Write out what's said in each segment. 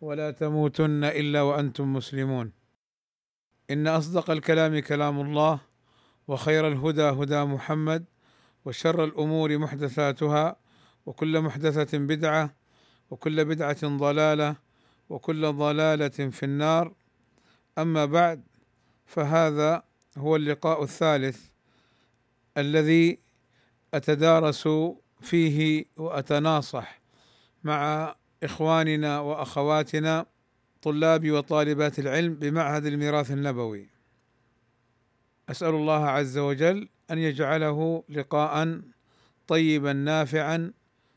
ولا تموتن إلا وأنتم مسلمون. إن أصدق الكلام كلام الله وخير الهدى هدى محمد وشر الأمور محدثاتها وكل محدثة بدعة وكل بدعة ضلالة وكل ضلالة في النار. أما بعد فهذا هو اللقاء الثالث الذي أتدارس فيه وأتناصح مع إخواننا وأخواتنا طلاب وطالبات العلم بمعهد الميراث النبوي. أسأل الله عز وجل أن يجعله لقاء طيبا نافعا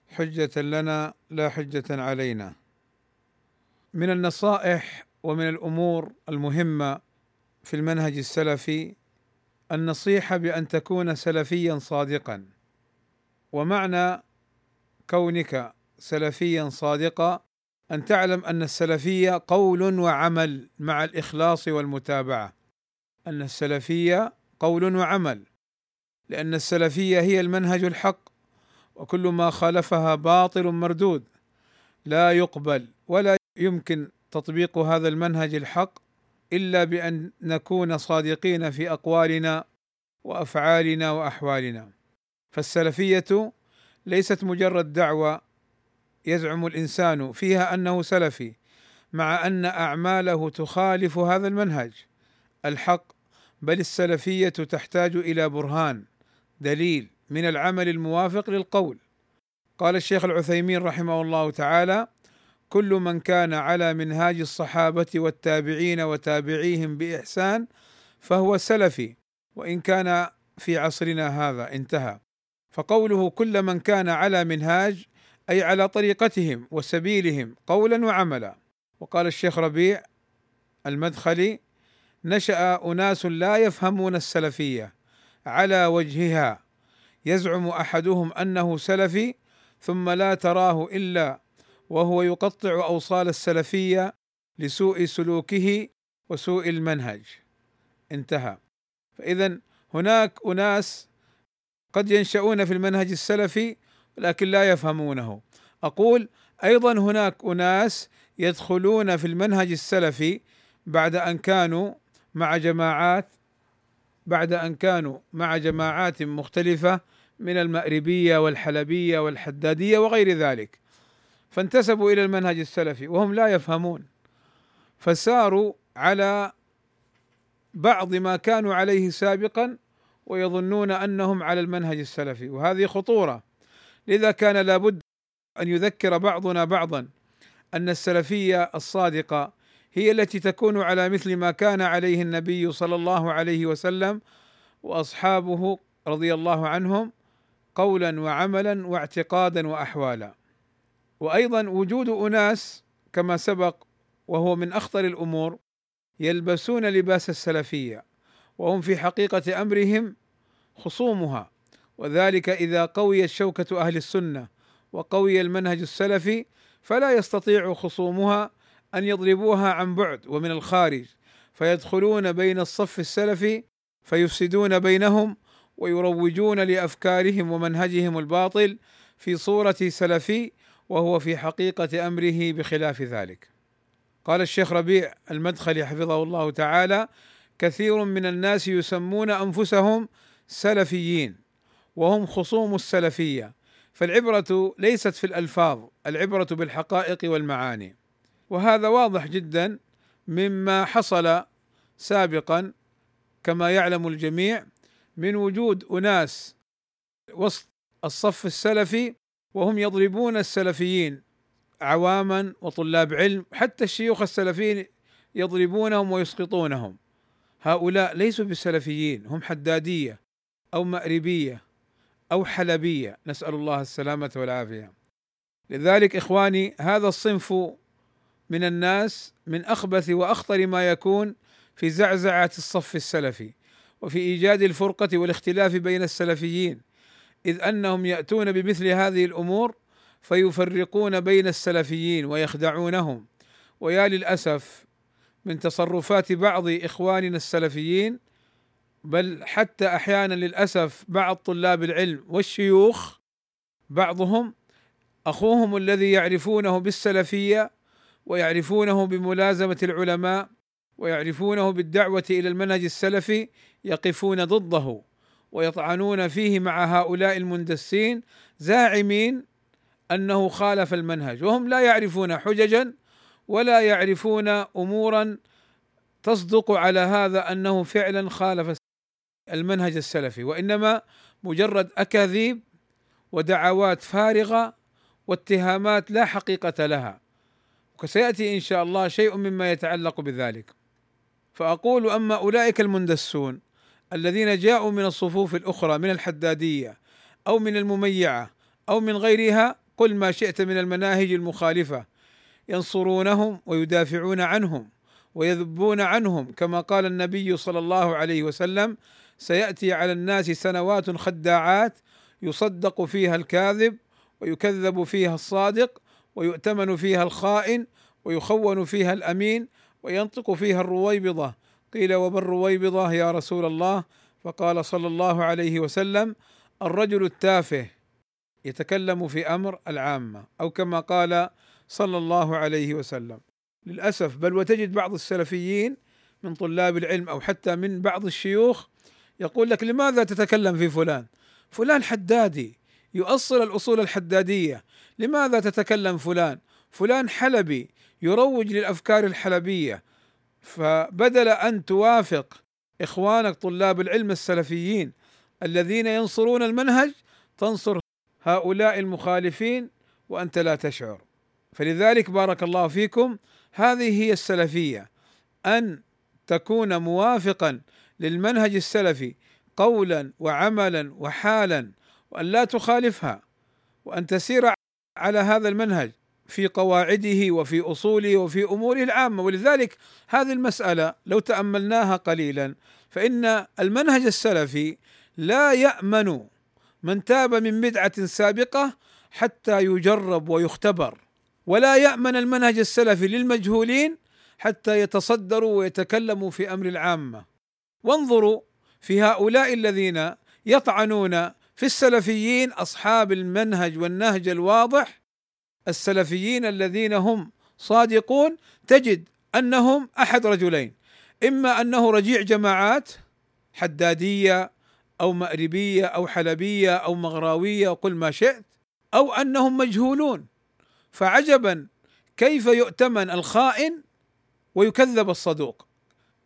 حجة لنا لا حجة علينا. من النصائح ومن الأمور المهمة في المنهج السلفي النصيحة بأن تكون سلفيا صادقا. ومعنى كونك سلفيا صادقا أن تعلم أن السلفية قول وعمل مع الإخلاص والمتابعة. أن السلفية قول وعمل لأن السلفية هي المنهج الحق وكل ما خالفها باطل مردود. لا يقبل ولا يمكن تطبيق هذا المنهج الحق إلا بأن نكون صادقين في أقوالنا وأفعالنا وأحوالنا. فالسلفية ليست مجرد دعوة يزعم الإنسان فيها أنه سلفي مع أن أعماله تخالف هذا المنهج. الحق بل السلفية تحتاج إلى برهان دليل من العمل الموافق للقول. قال الشيخ العثيمين رحمه الله تعالى كل من كان على منهاج الصحابة والتابعين وتابعيهم بإحسان فهو سلفي وإن كان في عصرنا هذا انتهى. فقوله كل من كان على منهاج أي على طريقتهم وسبيلهم قولا وعملا. وقال الشيخ ربيع المدخلي نشأ أناس لا يفهمون السلفية على وجهها يزعم أحدهم أنه سلفي ثم لا تراه إلا وهو يقطع أوصال السلفية لسوء سلوكه وسوء المنهج. انتهى. فاذا هناك أناس قد ينشؤون في المنهج السلفي لكن لا يفهمونه. أقول أيضا هناك أناس يدخلون في المنهج السلفي بعد أن كانوا مع جماعات بعد أن كانوا مع جماعات مختلفة من المأربية والحلبية والحدادية وغير ذلك. فانتسبوا إلى المنهج السلفي وهم لا يفهمون. فساروا على بعض ما كانوا عليه سابقا ويظنون أنهم على المنهج السلفي. وهذه خطورة. لذا كان لابد أن يذكر بعضنا بعضا أن السلفية الصادقة هي التي تكون على مثل ما كان عليه النبي صلى الله عليه وسلم وأصحابه رضي الله عنهم قولا وعملا واعتقادا واحوالا. وأيضا وجود أناس كما سبق وهو من أخطر الأمور يلبسون لباس السلفية وهم في حقيقة أمرهم خصومها. وذلك إذا قويت شوكه أهل السنة وقوي المنهج السلفي فلا يستطيع خصومها أن يضربوها عن بعد ومن الخارج فيدخلون بين الصف السلفي فيفسدون بينهم ويروجون لأفكارهم ومنهجهم الباطل في صورة سلفي وهو في حقيقة أمره بخلاف ذلك. قال الشيخ ربيع المدخلي حفظه الله تعالى: كثير من الناس يسمون أنفسهم سلفيين وهم خصوم السلفية. فالعبرة ليست في الألفاظ العبرة بالحقائق والمعاني. وهذا واضح جدا مما حصل سابقا كما يعلم الجميع من وجود أناس وسط الصف السلفي وهم يضربون السلفيين عواما وطلاب علم حتى الشيوخ السلفيين يضربونهم ويسقطونهم. هؤلاء ليسوا بالسلفيين هم حدادية أو مأربية. أو حلبية. نسأل الله السلامة والعافية. لذلك إخواني هذا الصنف من الناس من أخبث وأخطر ما يكون في زعزعة الصف السلفي وفي إيجاد الفرقة والاختلاف بين السلفيين. إذ أنهم يأتون بمثل هذه الأمور فيفرقون بين السلفيين ويخدعونهم. ويا للأسف من تصرفات بعض إخواننا السلفيين بل حتى أحيانا للأسف بعض طلاب العلم والشيوخ بعضهم أخوهم الذي يعرفونه بالسلفية ويعرفونه بملازمة العلماء ويعرفونه بالدعوة إلى المنهج السلفي يقفون ضده ويطعنون فيه مع هؤلاء المندسين زاعمين أنه خالف المنهج وهم لا يعرفون حججا ولا يعرفون امورا تصدق على هذا أنه فعلا خالف المنهج السلفي وإنما مجرد أكاذيب ودعوات فارغة واتهامات لا حقيقة لها. وسيأتي إن شاء الله شيء مما يتعلق بذلك. فأقول أما أولئك المندسون الذين جاءوا من الصفوف الأخرى من الحدادية أو من المميعة أو من غيرها قل ما شئت من المناهج المخالفة ينصرونهم ويدافعون عنهم ويذبون عنهم كما قال النبي صلى الله عليه وسلم سيأتي على الناس سنوات خداعات يصدق فيها الكاذب ويكذب فيها الصادق ويؤتمن فيها الخائن ويخون فيها الأمين وينطق فيها الرويبضة. قيل وما الرويبضة يا رسول الله؟ فقال صلى الله عليه وسلم الرجل التافه يتكلم في أمر العامة أو كما قال صلى الله عليه وسلم. للأسف بل وتجد بعض السلفيين من طلاب العلم أو حتى من بعض الشيوخ يقول لك لماذا تتكلم في فلان؟ فلان حدادي يؤصل الأصول الحدادية، لماذا تتكلم فلان؟ فلان حلبي يروج للأفكار الحلبية فبدل أن توافق إخوانك طلاب العلم السلفيين الذين ينصرون المنهج تنصر هؤلاء المخالفين وأنت لا تشعر فلذلك بارك الله فيكم هذه هي السلفية أن تكون موافقا للمنهج السلفي قولا وعملا وحالا وأن لا تخالفها وأن تسير على هذا المنهج في قواعده وفي أصوله وفي أموره العامة. ولذلك هذه المسألة لو تأملناها قليلا فإن المنهج السلفي لا يأمن من تاب من بدعة سابقة حتى يجرب ويختبر ولا يأمن المنهج السلفي للمجهولين حتى يتصدروا ويتكلموا في أمر العامة. وانظروا في هؤلاء الذين يطعنون في السلفيين أصحاب المنهج والنهج الواضح. السلفيين الذين هم صادقون تجد أنهم أحد رجلين إما أنه رجيع جماعات حدادية أو مأربية أو حلبية أو مغراوية وقل ما شئت أو أنهم مجهولون. فعجبا كيف يؤتمن الخائن ويكذب الصدوق.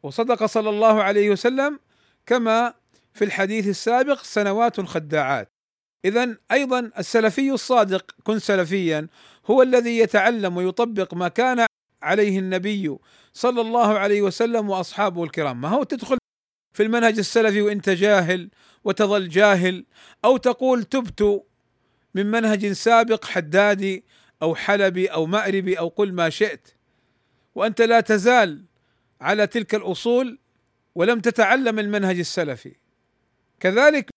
وصدق صلى الله عليه وسلم كما في الحديث السابق سنوات خداعات. اذا أيضا السلفي الصادق كن سلفيا هو الذي يتعلم ويطبق ما كان عليه النبي صلى الله عليه وسلم وأصحابه الكرام. ما هو تدخل في المنهج السلفي وإنت جاهل وتظل جاهل أو تقول تبت من منهج سابق حدادي أو حلبي أو مأربي أو قل ما شئت. وأنت لا تزال على تلك الأصول ولم تتعلم المنهج السلفي. كذلك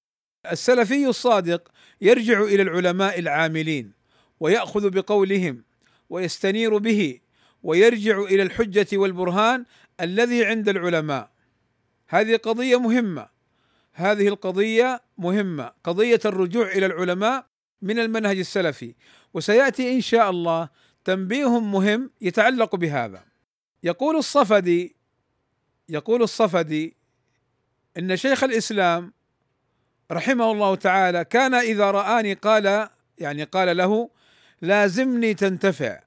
السلفي الصادق يرجع إلى العلماء العاملين ويأخذ بقولهم ويستنير به ويرجع إلى الحجة والبرهان الذي عند العلماء. هذه قضية مهمة. هذه القضية مهمة. قضية الرجوع إلى العلماء من المنهج السلفي. وسيأتي إن شاء الله تنبيه مهم يتعلق بهذا. يقول الصفدي يقول الصفدي إن شيخ الإسلام رحمه الله تعالى كان إذا رآني قال يعني قال له لازمني تنتفع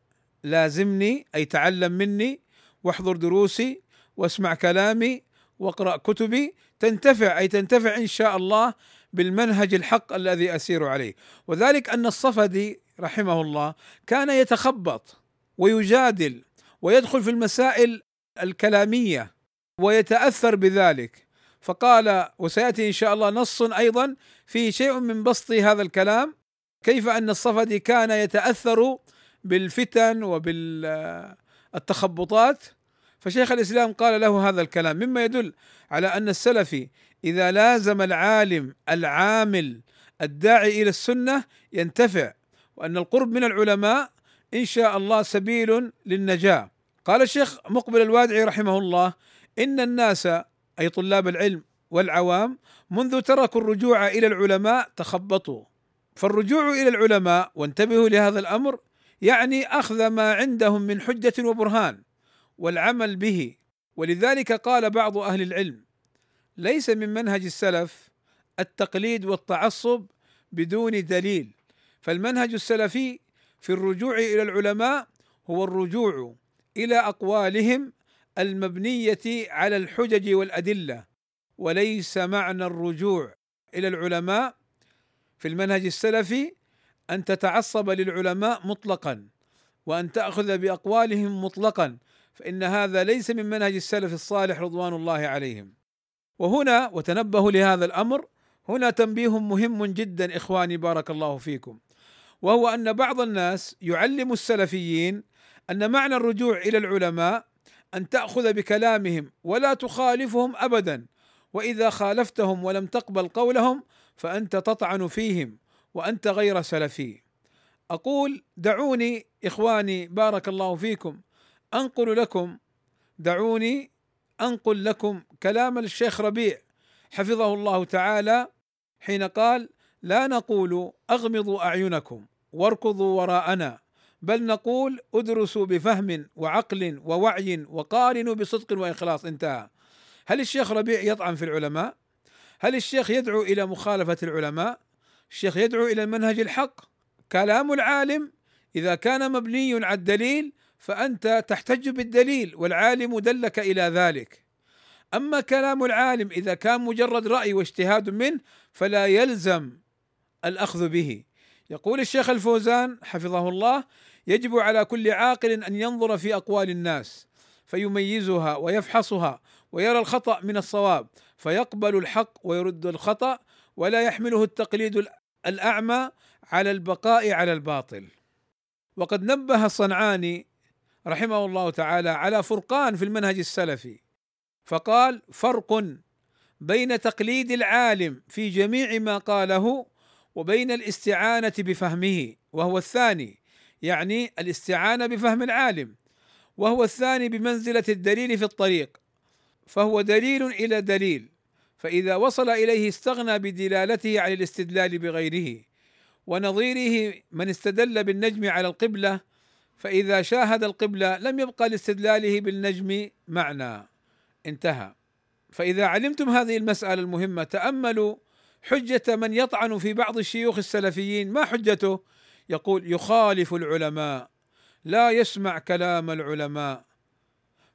لازمني أي تعلم مني واحضر دروسي واسمع كلامي واقرأ كتبي تنتفع أي تنتفع إن شاء الله بالمنهج الحق الذي أسير عليه. وذلك أن الصفدي رحمه الله كان يتخبط ويجادل ويدخل في المسائل الكلامية ويتأثر بذلك. فقال وسيأتي إن شاء الله نص أيضا فيه شيء من بسط هذا الكلام كيف أن الصفدي كان يتأثر بالفتن وبال التخبطات فشيخ الإسلام قال له هذا الكلام مما يدل على أن السلفي إذا لازم العالم العامل الداعي إلى السنة ينتفع وأن القرب من العلماء إن شاء الله سبيل للنجاة. قال الشيخ مقبل الوادعي رحمه الله إن الناس أي طلاب العلم والعوام منذ تركوا الرجوع إلى العلماء تخبطوا. فالرجوع إلى العلماء وانتبهوا لهذا الأمر يعني أخذ ما عندهم من حجة وبرهان والعمل به. ولذلك قال بعض أهل العلم ليس من منهج السلف التقليد والتعصب بدون دليل. فالمنهج السلفي في الرجوع إلى العلماء هو الرجوع إلى أقوالهم المبنية على الحجج والأدلة وليس معنى الرجوع إلى العلماء في المنهج السلفي أن تتعصب للعلماء مطلقا وأن تأخذ بأقوالهم مطلقا فإن هذا ليس من منهج السلف الصالح رضوان الله عليهم. وهنا وتنبهوا لهذا الأمر هنا تنبيه مهم جدا إخواني بارك الله فيكم. وهو أن بعض الناس يعلم السلفيين أن معنى الرجوع إلى العلماء أن تأخذ بكلامهم ولا تخالفهم ابدا. وإذا خالفتهم ولم تقبل قولهم فأنت تطعن فيهم وأنت غير سلفي. أقول دعوني إخواني بارك الله فيكم. أنقل لكم دعوني أنقل لكم كلام الشيخ ربيع حفظه الله تعالى حين قال لا نقول أغمضوا أعينكم واركضوا وراءنا. بل نقول ادرسوا بفهم وعقل ووعي وقارنوا بصدق وإخلاص انتهى هل الشيخ ربيع يطعن في العلماء؟ هل الشيخ يدعو إلى مخالفة العلماء؟ الشيخ يدعو إلى المنهج الحق كلام العالم إذا كان مبني على الدليل فأنت تحتج بالدليل والعالم دلك إلى ذلك أما كلام العالم إذا كان مجرد رأي واجتهاد منه فلا يلزم الأخذ به يقول الشيخ الفوزان حفظه الله يجب على كل عاقل أن ينظر في أقوال الناس فيميزها ويفحصها ويرى الخطأ من الصواب فيقبل الحق ويرد الخطأ ولا يحمله التقليد الأعمى على البقاء على الباطل. وقد نبه الصنعاني رحمه الله تعالى على فرقان في المنهج السلفي فقال فرق بين تقليد العالم في جميع ما قاله وبين الاستعانة بفهمه وهو الثاني يعني الاستعانة بفهم العالم وهو الثاني بمنزلة الدليل في الطريق فهو دليل إلى دليل فإذا وصل إليه استغنى بدلالته عن الاستدلال بغيره ونظيره من استدل بالنجم على القبلة فإذا شاهد القبلة لم يبقى لاستدلاله بالنجم معنى انتهى. فإذا علمتم هذه المسألة المهمة تأملوا حجة من يطعن في بعض الشيوخ السلفيين ما حجته؟ يقول يخالف العلماء لا يسمع كلام العلماء.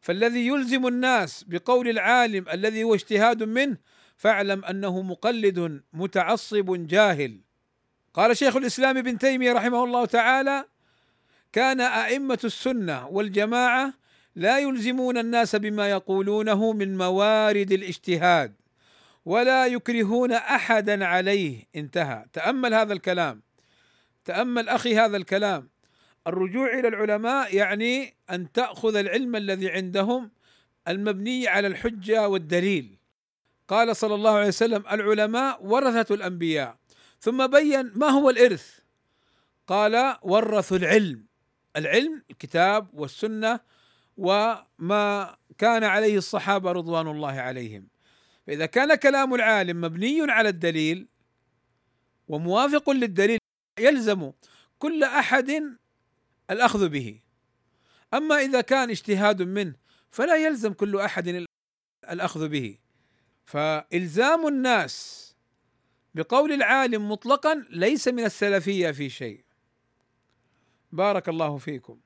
فالذي يلزم الناس بقول العالم الذي هو اجتهاد منه فاعلم أنه مقلد متعصب جاهل. قال شيخ الإسلام ابن تيمية رحمه الله تعالى كان أئمة السنة والجماعة لا يلزمون الناس بما يقولونه من موارد الاجتهاد ولا يكرهون أحدا عليه. انتهى. تأمل هذا الكلام. تأمل أخي هذا الكلام. الرجوع إلى العلماء يعني أن تأخذ العلم الذي عندهم المبني على الحجة والدليل. قال صلى الله عليه وسلم العلماء ورثة الأنبياء. ثم بين ما هو الإرث؟ قال ورثوا العلم. العلم الكتاب والسنة وما كان عليه الصحابة رضوان الله عليهم. فإذا كان كلام العالم مبني على الدليل وموافق للدليل يلزم كل أحد الأخذ به. أما إذا كان اجتهاد منه فلا يلزم كل أحد الأخذ به. فإلزام الناس بقول العالم مطلقا ليس من السلفية في شيء. بارك الله فيكم.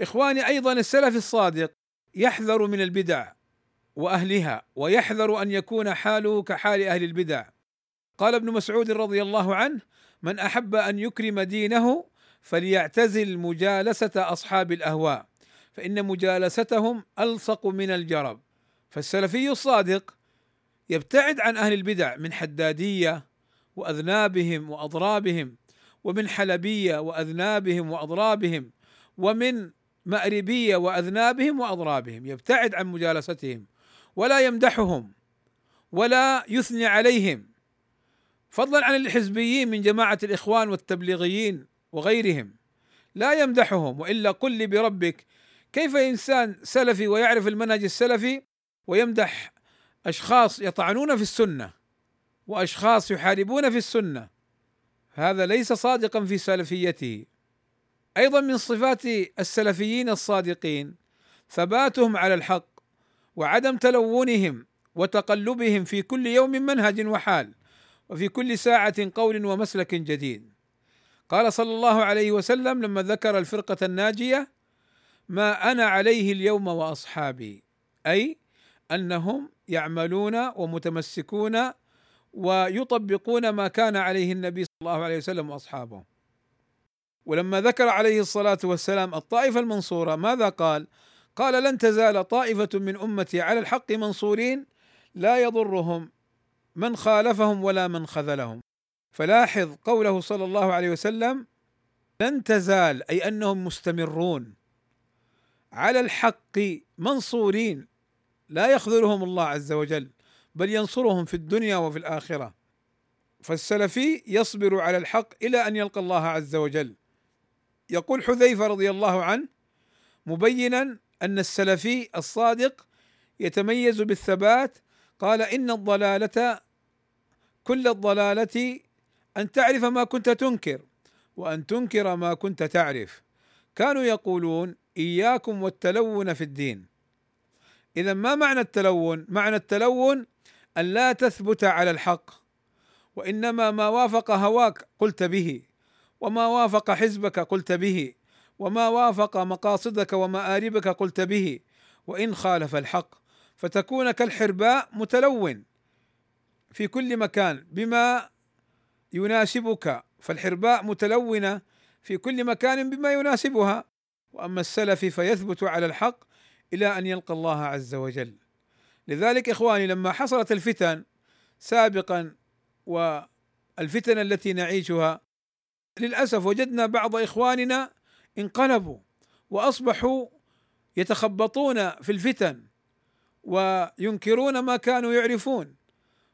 إخواني أيضا السلف الصادق يحذر من البدع وأهلها ويحذر أن يكون حاله كحال أهل البدع. قال ابن مسعود رضي الله عنه من أحب أن يكرم دينه فليعتزل مجالسة أصحاب الأهواء فإن مجالستهم ألصق من الجرب. فالسلفي الصادق يبتعد عن أهل البدع من حدادية وأذنابهم وأضرابهم ومن حلبية وأذنابهم وأضرابهم ومن مأربي وأذنابهم وأضرابهم. يبتعد عن مجالستهم ولا يمدحهم ولا يثني عليهم. فضلا عن الحزبيين من جماعة الإخوان والتبليغيين وغيرهم. لا يمدحهم وإلا قل لي بربك كيف إنسان سلفي ويعرف المنهج السلفي ويمدح أشخاص يطعنون في السنة وأشخاص يحاربون في السنة؟ هذا ليس صادقا في سلفيته. أيضا من صفات السلفيين الصادقين ثباتهم على الحق وعدم تلونهم وتقلبهم في كل يوم منهج وحال. وفي كل ساعة قول ومسلك جديد. قال صلى الله عليه وسلم لما ذكر الفرقة الناجية ما أنا عليه اليوم وأصحابي. أي أنهم يعملون ومتمسكون ويطبقون ما كان عليه النبي صلى الله عليه وسلم وأصحابه. ولما ذكر عليه الصلاة والسلام الطائفة المنصورة ماذا قال؟ قال لن تزال طائفة من أمتي على الحق منصورين لا يضرهم من خالفهم ولا من خذلهم. فلاحظ قوله صلى الله عليه وسلم لن تزال أي أنهم مستمرون. على الحق منصورين لا يخذلهم الله عز وجل بل ينصرهم في الدنيا وفي الآخرة. فالسلفي يصبر على الحق إلى أن يلقى الله عز وجل. يقول حذيفة رضي الله عنه مبينا أن السلفي الصادق يتميز بالثبات قال إن الضلالة كل الضلالة أن تعرف ما كنت تنكر وأن تنكر ما كنت تعرف كانوا يقولون إياكم والتلون في الدين إذا ما معنى التلون؟ معنى التلون أن لا تثبت على الحق وإنما ما وافق هواك قلت به وما وافق حزبك قلت به وما وافق مقاصدك ومآربك قلت به وإن خالف الحق فتكون كالحرباء متلون في كل مكان بما يناسبك فالحرباء متلونة في كل مكان بما يناسبها. وأما السلف فيثبت على الحق إلى أن يلقى الله عز وجل. لذلك إخواني لما حصلت الفتن سابقا والفتن التي نعيشها للأسف وجدنا بعض إخواننا انقلبوا وأصبحوا يتخبطون في الفتن. وينكرون ما كانوا يعرفون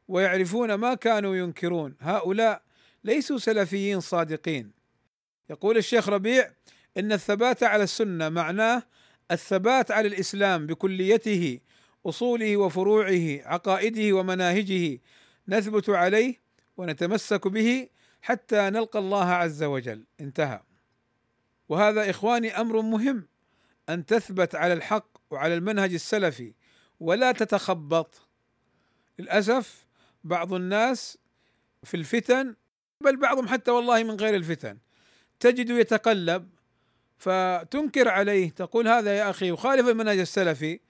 ويعرفون ما كانوا ينكرون. هؤلاء ليسوا سلفيين صادقين. يقول الشيخ ربيع إن الثبات على السنة معناه الثبات على الإسلام بكليته أصوله وفروعه عقائده ومناهجه نثبت عليه ونتمسك به حتى نلقى الله عز وجل. انتهى. وهذا إخواني أمر مهم أن تثبت على الحق وعلى المنهج السلفي ولا تتخبط. للأسف بعض الناس في الفتن بل بعضهم حتى والله من غير الفتن تجد يتقلب فتنكر عليه تقول هذا يا أخي يخالف المنهج السلفي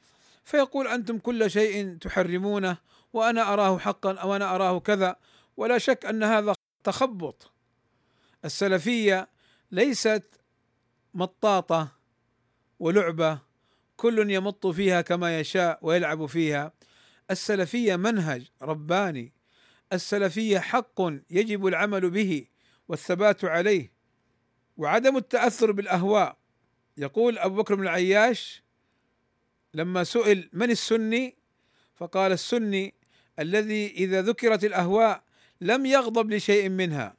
فيقول أنتم كل شيء تحرمونه وأنا أراه حقا أو أنا أراه كذا ولا شك أن هذا تخبط. السلفية ليست مطاطة ولعبة كل يمط فيها كما يشاء ويلعب فيها. السلفية منهج رباني. السلفية حق يجب العمل به والثبات عليه. وعدم التأثر بالأهواء. يقول أبو بكر بن العياش لما سئل من السني؟ فقال السني الذي إذا ذكرت الأهواء لم يغضب لشيء منها.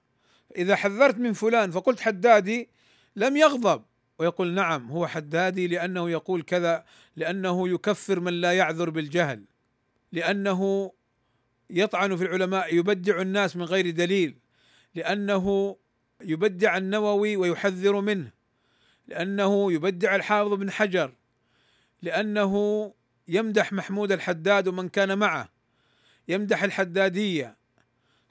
اذا حذرت من فلان فقلت حدادي لم يغضب. ويقول نعم هو حدادي لأنه يقول كذا لأنه يكفر من لا يعذر بالجهل لأنه يطعن في العلماء يبدع الناس من غير دليل لأنه يبدع النووي ويحذر منه لأنه يبدع الحافظ بن حجر لأنه يمدح محمود الحداد ومن كان معه يمدح الحدادية.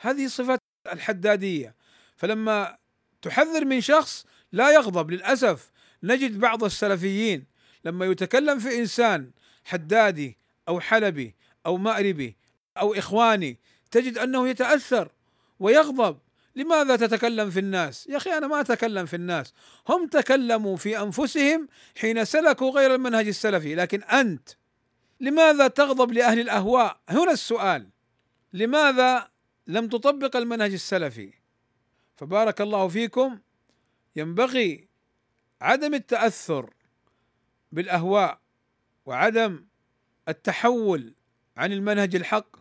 هذه صفات الحدادية. فلما تحذر من شخص لا يغضب للأسف. نجد بعض السلفيين لما يتكلم في إنسان حدادي أو حلبي أو مأربي أو إخواني تجد أنه يتأثر ويغضب لماذا تتكلم في الناس؟ يا أخي أنا ما أتكلم في الناس، هم تكلموا في أنفسهم حين سلكوا غير المنهج السلفي، لكن أنت لماذا تغضب لأهل الأهواء؟ هنا السؤال. لماذا لم تطبق المنهج السلفي؟ فبارك الله فيكم ينبغي عدم التأثر بالأهواء وعدم التحول عن المنهج الحق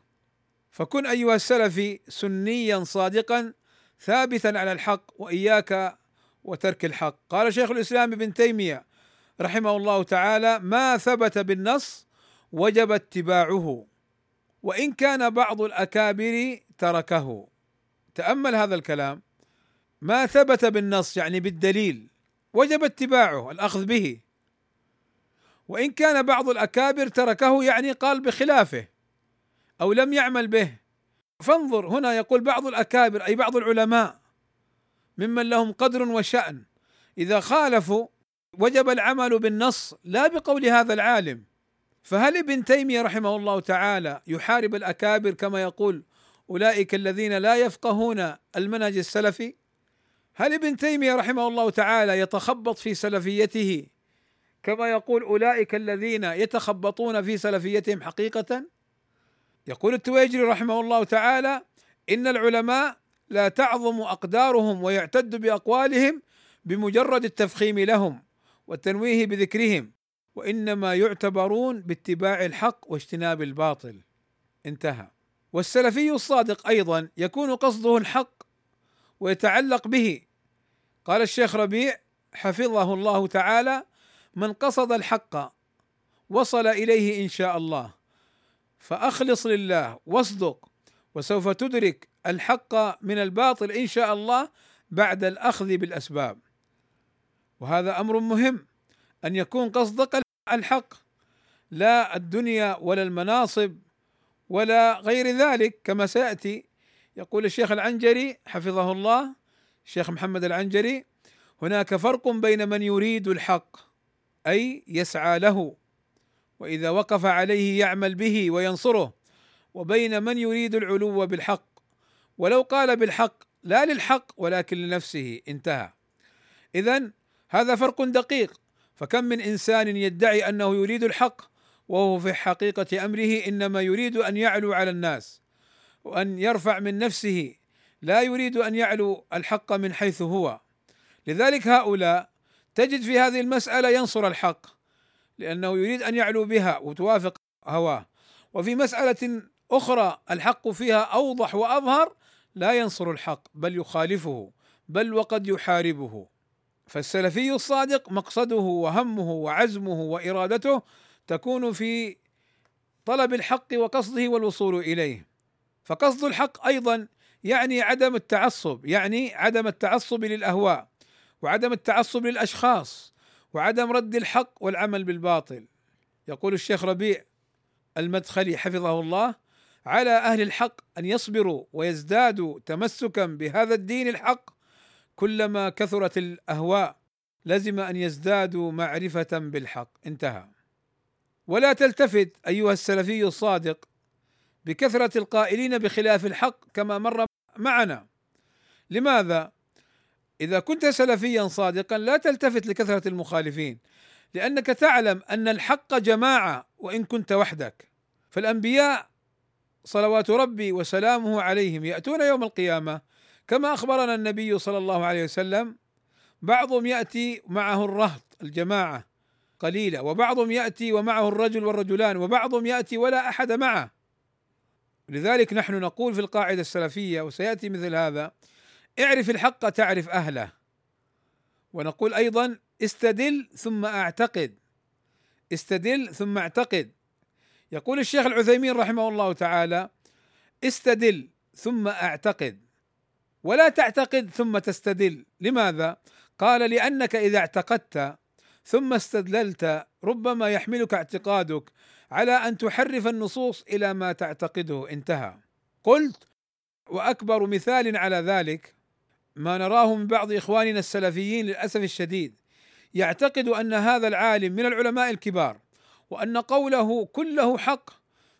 فكن أيها السلفي سنيا صادقا ثابتا على الحق وإياك وترك الحق. قال شيخ الإسلام ابن تيمية رحمه الله تعالى ما ثبت بالنص وجب اتباعه وإن كان بعض الأكابر تركه. تأمل هذا الكلام. ما ثبت بالنص يعني بالدليل. وجب اتباعه الأخذ به. وإن كان بعض الأكابر تركه يعني قال بخلافه أو لم يعمل به. فانظر هنا يقول بعض الأكابر أي بعض العلماء ممن لهم قدر وشأن. إذا خالفوا وجب العمل بالنص لا بقول هذا العالم. فهل ابن تيمية رحمه الله تعالى يحارب الأكابر كما يقول أولئك الذين لا يفقهون المنهج السلفي؟ هل ابن تيمية رحمه الله تعالى يتخبط في سلفيته كما يقول أولئك الذين يتخبطون في سلفيتهم حقيقة؟ يقول التويجري رحمه الله تعالى إن العلماء لا تعظم أقدارهم ويعتد بأقوالهم بمجرد التفخيم لهم والتنويه بذكرهم وإنما يعتبرون باتباع الحق واجتناب الباطل. انتهى. والسلفي الصادق أيضا يكون قصده الحق ويتعلق به قال الشيخ ربيع حفظه الله تعالى من قصد الحق وصل إليه إن شاء الله. فأخلص لله واصدق وسوف تدرك الحق من الباطل إن شاء الله بعد الأخذ بالأسباب. وهذا أمر مهم أن يكون قصدك الحق لا الدنيا ولا المناصب ولا غير ذلك كما سيأتي. يقول الشيخ العنجري حفظه الله الشيخ محمد العنجري هناك فرق بين من يريد الحق أي يسعى له وإذا وقف عليه يعمل به وينصره وبين من يريد العلو بالحق. ولو قال بالحق لا للحق ولكن لنفسه انتهى. اذا هذا فرق دقيق. فكم من إنسان يدعي أنه يريد الحق وهو في حقيقة أمره إنما يريد أن يعلو على الناس وأن يرفع من نفسه لا يريد أن يعلو الحق من حيث هو. لذلك هؤلاء تجد في هذه المسألة ينصر الحق لأنه يريد أن يعلو بها وتوافق هواه. وفي مسألة أخرى الحق فيها أوضح وأظهر لا ينصر الحق بل يخالفه بل وقد يحاربه. فالسلفي الصادق مقصده وهمه وعزمه وإرادته تكون في طلب الحق وقصده والوصول إليه. فقصد الحق أيضا يعني عدم التعصب يعني عدم التعصب للأهواء وعدم التعصب للأشخاص وعدم رد الحق والعمل بالباطل. يقول الشيخ ربيع المدخلي حفظه الله على أهل الحق أن يصبروا ويزدادوا تمسكا بهذا الدين الحق كلما كثرت الأهواء لزم أن يزدادوا معرفة بالحق. انتهى. ولا تلتفت أيها السلفي الصادق بكثرة القائلين بخلاف الحق كما مر معنا. لماذا؟ إذا كنت سلفيا صادقا لا تلتفت لكثرة المخالفين لأنك تعلم أن الحق جماعة وإن كنت وحدك. فالأنبياء صلوات ربي وسلامه عليهم يأتون يوم القيامة كما أخبرنا النبي صلى الله عليه وسلم بعضهم يأتي معه الرهط الجماعة قليلة وبعضهم يأتي ومعه الرجل والرجلان وبعضهم يأتي ولا أحد معه. لذلك نحن نقول في القاعدة السلفية وسيأتي مثل هذا اعرف الحق تعرف أهله. ونقول أيضا استدل ثم أعتقد. استدل ثم أعتقد. يقول الشيخ العثيمين رحمه الله تعالى استدل ثم أعتقد. ولا تعتقد ثم تستدل. لماذا؟ قال لأنك إذا اعتقدت ثم استدللت ربما يحملك اعتقادك. على أن تحرف النصوص إلى ما تعتقده. انتهى. قلت وأكبر مثال على ذلك ما نراه من بعض إخواننا السلفيين للأسف الشديد. يعتقد أن هذا العالم من العلماء الكبار وأن قوله كله حق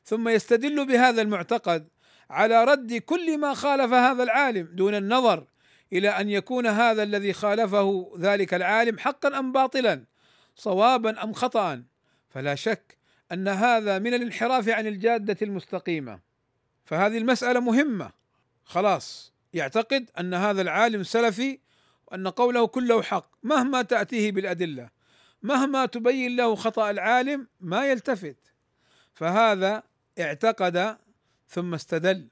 ثم يستدل بهذا المعتقد على رد كل ما خالف هذا العالم دون النظر إلى أن يكون هذا الذي خالفه ذلك العالم حقا أم باطلا صوابا أم خطا. فلا شك أن هذا من الانحراف عن الجادة المستقيمة. فهذه المسألة مهمة. خلاص يعتقد أن هذا العالم سلفي وأن قوله كله حق. مهما تأتيه بالأدلة مهما تبين له خطأ العالم ما يلتفت. فهذا اعتقد ثم استدل.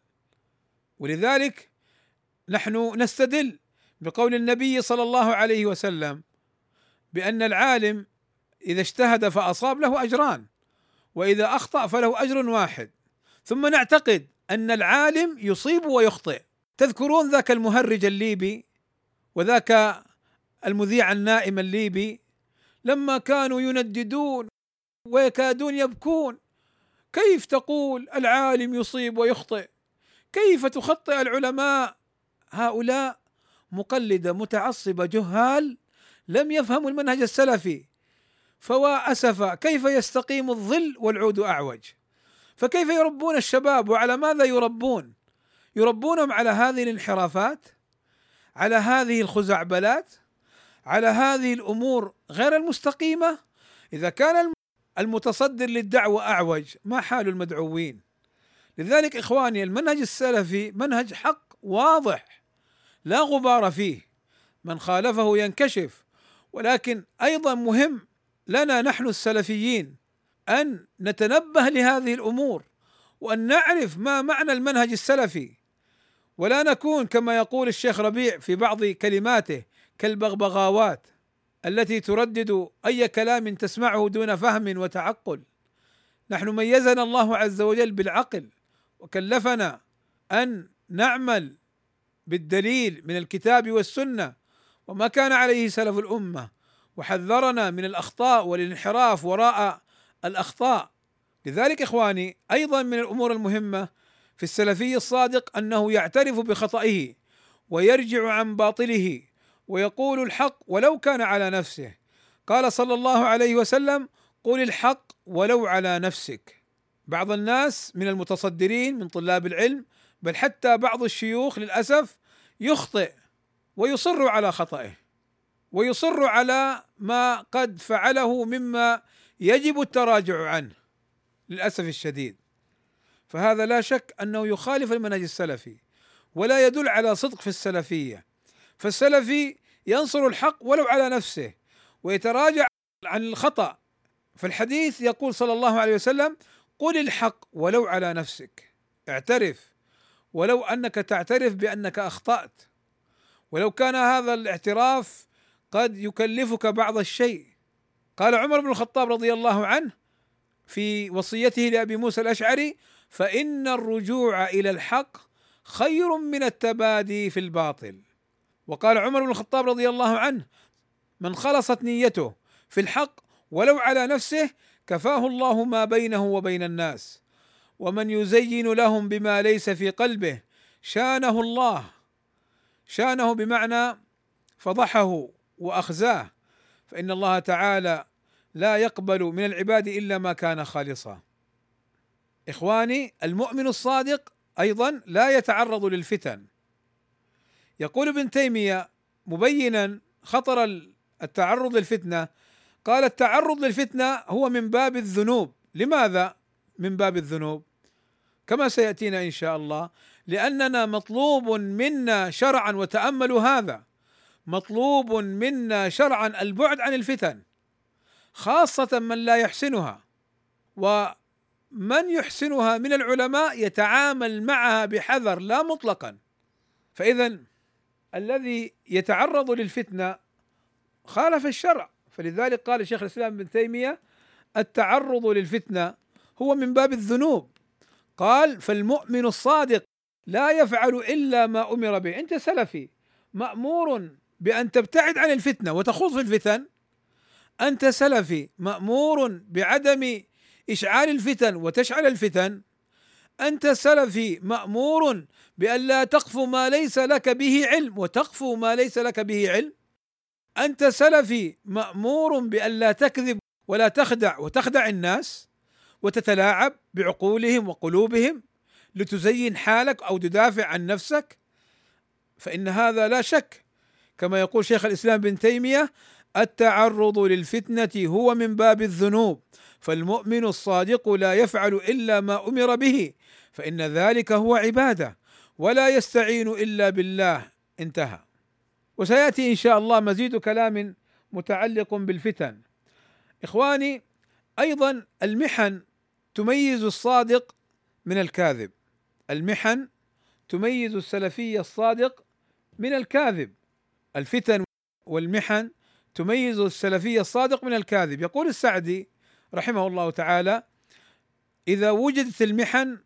ولذلك نحن نستدل بقول النبي صلى الله عليه وسلم بأن العالم إذا اجتهد فأصاب له أجران. وإذا أخطأ فله أجر واحد. ثم نعتقد أن العالم يصيب ويخطئ. تذكرون ذاك المهرج الليبي وذاك المذيع النائم الليبي؟ لما كانوا ينددون ويكادون يبكون كيف تقول العالم يصيب ويخطئ؟ كيف تخطئ العلماء؟ هؤلاء مقلدة متعصبة جهال لم يفهموا المنهج السلفي. فوا اسفا كيف يستقيم الظل والعود أعوج؟ فكيف يربون الشباب وعلى ماذا يربون؟ يربونهم على هذه الانحرافات؟ على هذه الخزعبلات؟ على هذه الأمور غير المستقيمة؟ إذا كان المتصدر للدعوة أعوج ما حال المدعوين؟ لذلك إخواني المنهج السلفي منهج حق واضح لا غبار فيه. من خالفه ينكشف ولكن أيضا مهم لنا نحن السلفيين أن نتنبه لهذه الأمور وأن نعرف ما معنى المنهج السلفي. ولا نكون كما يقول الشيخ ربيع في بعض كلماته كالبغبغاوات التي تردد أي كلام تسمعه دون فهم وتعقل. نحن ميزنا الله عز وجل بالعقل وكلفنا أن نعمل بالدليل من الكتاب والسنة وما كان عليه سلف الأمة. وحذرنا من الأخطاء والانحراف وراء الأخطاء. لذلك إخواني أيضا من الأمور المهمة في السلفي الصادق أنه يعترف بخطئه ويرجع عن باطله ويقول الحق ولو كان على نفسه. قال صلى الله عليه وسلم قل الحق ولو على نفسك. بعض الناس من المتصدرين من طلاب العلم بل حتى بعض الشيوخ للأسف يخطئ ويصر على خطئه. ويصر على ما قد فعله مما يجب التراجع عنه للأسف الشديد. فهذا لا شك أنه يخالف المنهج السلفي ولا يدل على صدق في السلفية. فالسلفي ينصر الحق ولو على نفسه ويتراجع عن الخطأ. فالحديث يقول صلى الله عليه وسلم قل الحق ولو على نفسك اعترف. ولو أنك تعترف بأنك أخطأت. ولو كان هذا الاعتراف قد يكلفك بعض الشيء. قال عمر بن الخطاب رضي الله عنه في وصيته لأبي موسى الأشعري فإن الرجوع إلى الحق خير من التبادي في الباطل. وقال عمر بن الخطاب رضي الله عنه من خلصت نيته في الحق ولو على نفسه كفاه الله ما بينه وبين الناس. ومن يزين لهم بما ليس في قلبه شانه الله. شانه بمعنى فضحه. وأخزاه. فإن الله تعالى لا يقبل من العباد إلا ما كان خالصا. إخواني المؤمن الصادق أيضا لا يتعرض للفتن. يقول ابن تيمية مبينا خطر التعرض للفتنة. قال التعرض للفتنة هو من باب الذنوب. لماذا من باب الذنوب؟ كما سيأتينا إن شاء الله. لأننا مطلوب منا شرعا وتأملوا هذا. مطلوب منا شرعا البعد عن الفتن خاصة من لا يحسنها ومن يحسنها من العلماء يتعامل معها بحذر لا مطلقا. فاذا الذي يتعرض للفتنة خالف الشرع. فلذلك قال شيخ الإسلام ابن تيمية التعرض للفتنة هو من باب الذنوب. قال فالمؤمن الصادق لا يفعل إلا ما أمر به. أنت سلفي مأمور بأن تبتعد عن الفتنة وتخوض في الفتن أنت سلفي مأمور بعدم إشعال الفتن وتشعل الفتن. أنت سلفي مأمور بأن لا تقف ما ليس لك به علم وتقف ما ليس لك به علم. أنت سلفي مأمور بأن لا تكذب ولا تخدع وتخدع الناس وتتلاعب بعقولهم وقلوبهم لتزين حالك أو تدافع عن نفسك. فإن هذا لا شك كما يقول شيخ الإسلام بن تيمية التعرض للفتنة هو من باب الذنوب فالمؤمن الصادق لا يفعل إلا ما أمر به فإن ذلك هو عبادة ولا يستعين إلا بالله. انتهى. وسيأتي إن شاء الله مزيد كلام متعلق بالفتن. إخواني أيضا المحن تميز الصادق من الكاذب. المحن تميز السلفي الصادق من الكاذب. الفتن والمحن تميز السلفي الصادق من الكاذب. يقول السعدي رحمه الله تعالى إذا وجدت المحن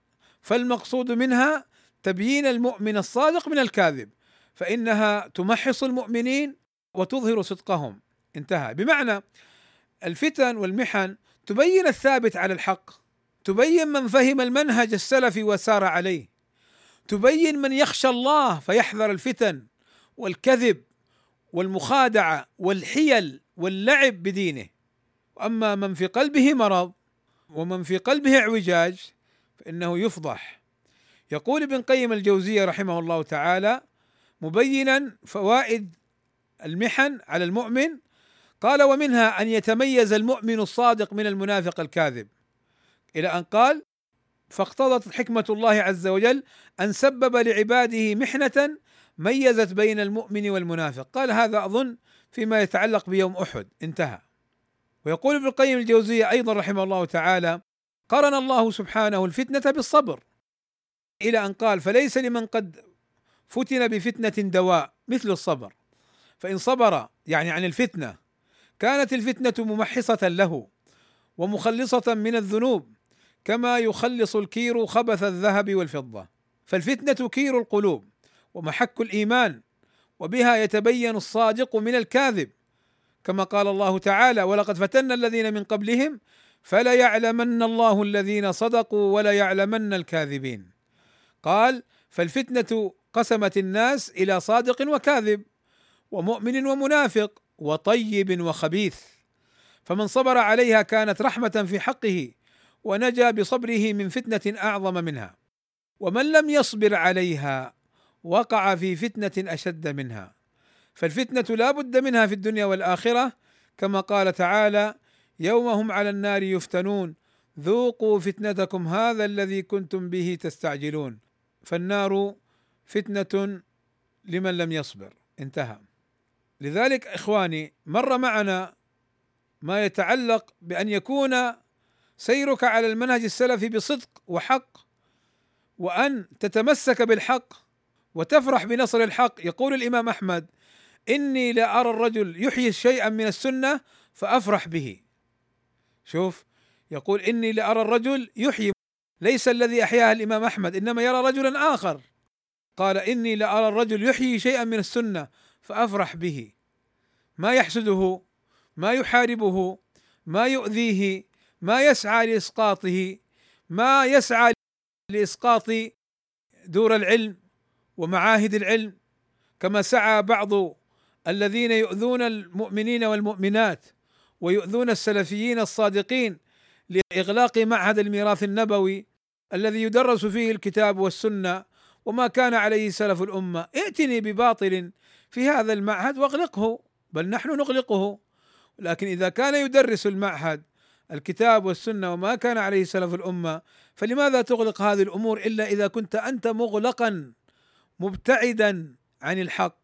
فالمقصود منها تبيين المؤمن الصادق من الكاذب فإنها تمحص المؤمنين وتظهر صدقهم. انتهى. بمعنى الفتن والمحن تبين الثابت على الحق تبين من فهم المنهج السلفي وسار عليه تبين من يخشى الله فيحذر الفتن والكذب والمخادعة والحيل واللعب بدينه. وأما من في قلبه مرض ومن في قلبه اعوجاج فإنه يفضح. يقول ابن قيم الجوزية رحمه الله تعالى مبينا فوائد المحن على المؤمن. قال ومنها أن يتميز المؤمن الصادق من المنافق الكاذب. إلى أن قال فاقتضت حكمة الله عز وجل أن سبب لعباده محنة ميزت بين المؤمن والمنافق. قال هذا أظن فيما يتعلق بيوم أحد. انتهى. ويقول ابن القيم الجوزية أيضا رحمه الله تعالى قرن الله سبحانه الفتنة بالصبر. إلى أن قال فليس لمن قد فتن بفتنة دواء مثل الصبر. فإن صبر يعني عن الفتنة كانت الفتنة ممحصة له ومخلصة من الذنوب كما يخلص الكير خبث الذهب والفضة. فالفتنة كير القلوب. ومحك الإيمان وبها يتبين الصادق من الكاذب. كما قال الله تعالى ولقد فتنا الذين من قبلهم فلا يعلمن الله الذين صدقوا ولا يعلمن الكاذبين. قال فالفتنة قسمت الناس إلى صادق وكاذب ومؤمن ومنافق وطيب وخبيث. فمن صبر عليها كانت رحمة في حقه ونجا بصبره من فتنة أعظم منها. ومن لم يصبر عليها وقع في فتنة أشد منها. فالفتنة لا بد منها في الدنيا والآخرة كما قال تعالى يوم هم على النار يفتنون ذوقوا فتنتكم هذا الذي كنتم به تستعجلون. فالنار فتنة لمن لم يصبر. انتهى. لذلك إخواني مر معنا ما يتعلق بأن يكون سيرك على المنهج السلفي بصدق وحق وأن تتمسك بالحق وتفرح بنصر الحق. يقول الإمام أحمد إني لارى الرجل يحيي شيئا من السنة فأفرح به. شوف يقول إني لارى الرجل يحيي. ليس الذي احياها الإمام أحمد إنما يرى رجلا آخر. قال إني لارى الرجل يحيي شيئا من السنة فأفرح به. ما يحسده ما يحاربه ما يؤذيه ما يسعى لإسقاطه ما يسعى لإسقاط دور العلم ومعاهد العلم كما سعى بعض الذين يؤذون المؤمنين والمؤمنات ويؤذون السلفيين الصادقين لإغلاق معهد الميراث النبوي الذي يدرس فيه الكتاب والسنة وما كان عليه سلف الأمة. ائتني بباطل في هذا المعهد واغلقه بل نحن نغلقه. لكن إذا كان يدرس المعهد الكتاب والسنة وما كان عليه سلف الأمة فلماذا تغلق هذه الأمور إلا إذا كنت أنت مغلقا؟ مبتعدا عن الحق.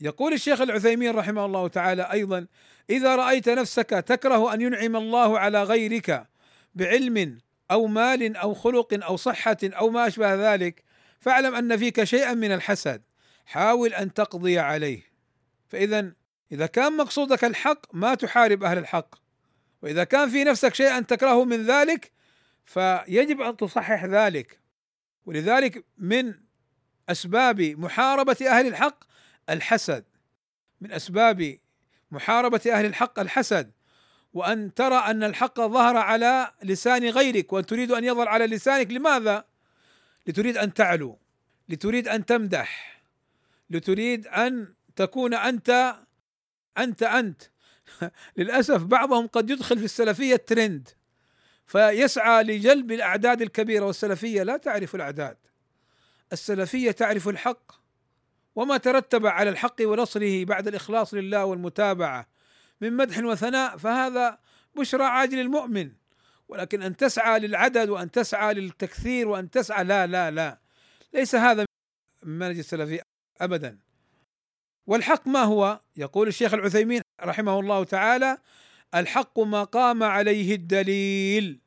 يقول الشيخ العثيمين رحمه الله تعالى أيضا إذا رأيت نفسك تكره أن ينعم الله على غيرك بعلم أو مال أو خلق أو صحة أو ما أشبه ذلك فاعلم أن فيك شيئا من الحسد. حاول أن تقضي عليه. فاذا إذا كان مقصودك الحق ما تحارب أهل الحق. وإذا كان في نفسك شيئا تكرهه من ذلك فيجب أن تصحح ذلك. ولذلك من أسباب محاربة أهل الحق الحسد. من أسباب محاربة أهل الحق الحسد وأن ترى أن الحق ظهر على لسان غيرك وأن تريد أن يظهر على لسانك. لماذا؟ لتريد أن تعلو لتريد أن تمدح لتريد أن تكون أنت أنت أنت. للأسف بعضهم قد يدخل في السلفية ترند فيسعى لجلب الأعداد الكبيرة والسلفية لا تعرف الأعداد. السلفية تعرف الحق وما ترتب على الحق ونصره بعد الإخلاص لله والمتابعة من مدح وثناء فهذا بشرى عاجل المؤمن. ولكن أن تسعى للعدد وأن تسعى للتكثير وأن تسعى لا لا لا. ليس هذا منهج السلفي ابدا. والحق ما هو؟ يقول الشيخ العثيمين رحمه الله تعالى: الحق ما قام عليه الدليل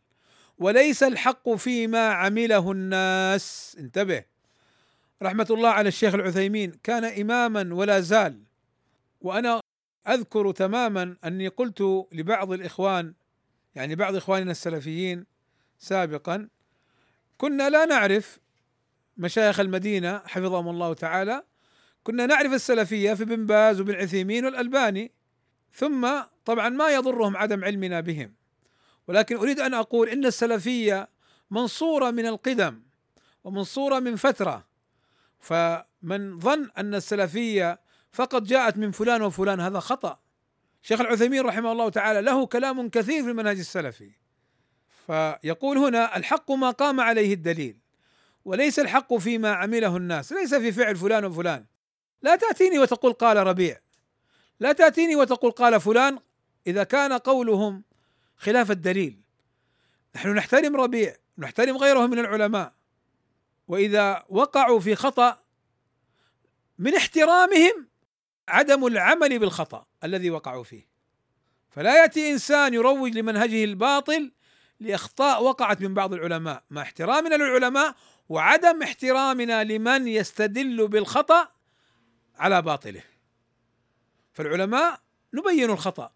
وليس الحق فيما عمله الناس. انتبه. رحمه الله على الشيخ العثيمين كان اماما ولا زال. وأنا أذكر تماما أني قلت لبعض الإخوان يعني بعض إخواننا السلفيين سابقا كنا لا نعرف مشايخ المدينة حفظهم الله تعالى كنا نعرف السلفية في بن باز وبن عثيمين والألباني. ثم طبعا ما يضرهم عدم علمنا بهم. ولكن أريد أن أقول إن السلفية منصورة من القدم ومنصورة من فترة. فمن ظن أن السلفية فقط جاءت من فلان وفلان هذا خطأ. شيخ العثيمين رحمه الله تعالى له كلام كثير في المنهج السلفي. فيقول هنا الحق ما قام عليه الدليل وليس الحق فيما عمله الناس ليس في فعل فلان وفلان. لا تأتيني وتقول قال ربيع. لا تأتيني وتقول قال فلان إذا كان قولهم خلاف الدليل. نحن نحترم ربيع نحترم غيره من العلماء. وإذا وقعوا في خطأ من احترامهم عدم العمل بالخطأ الذي وقعوا فيه. فلا يأتي إنسان يروج لمنهجه الباطل لإخطاء وقعت من بعض العلماء. مع احترامنا للعلماء وعدم احترامنا لمن يستدل بالخطأ على باطله. فالعلماء نبين الخطأ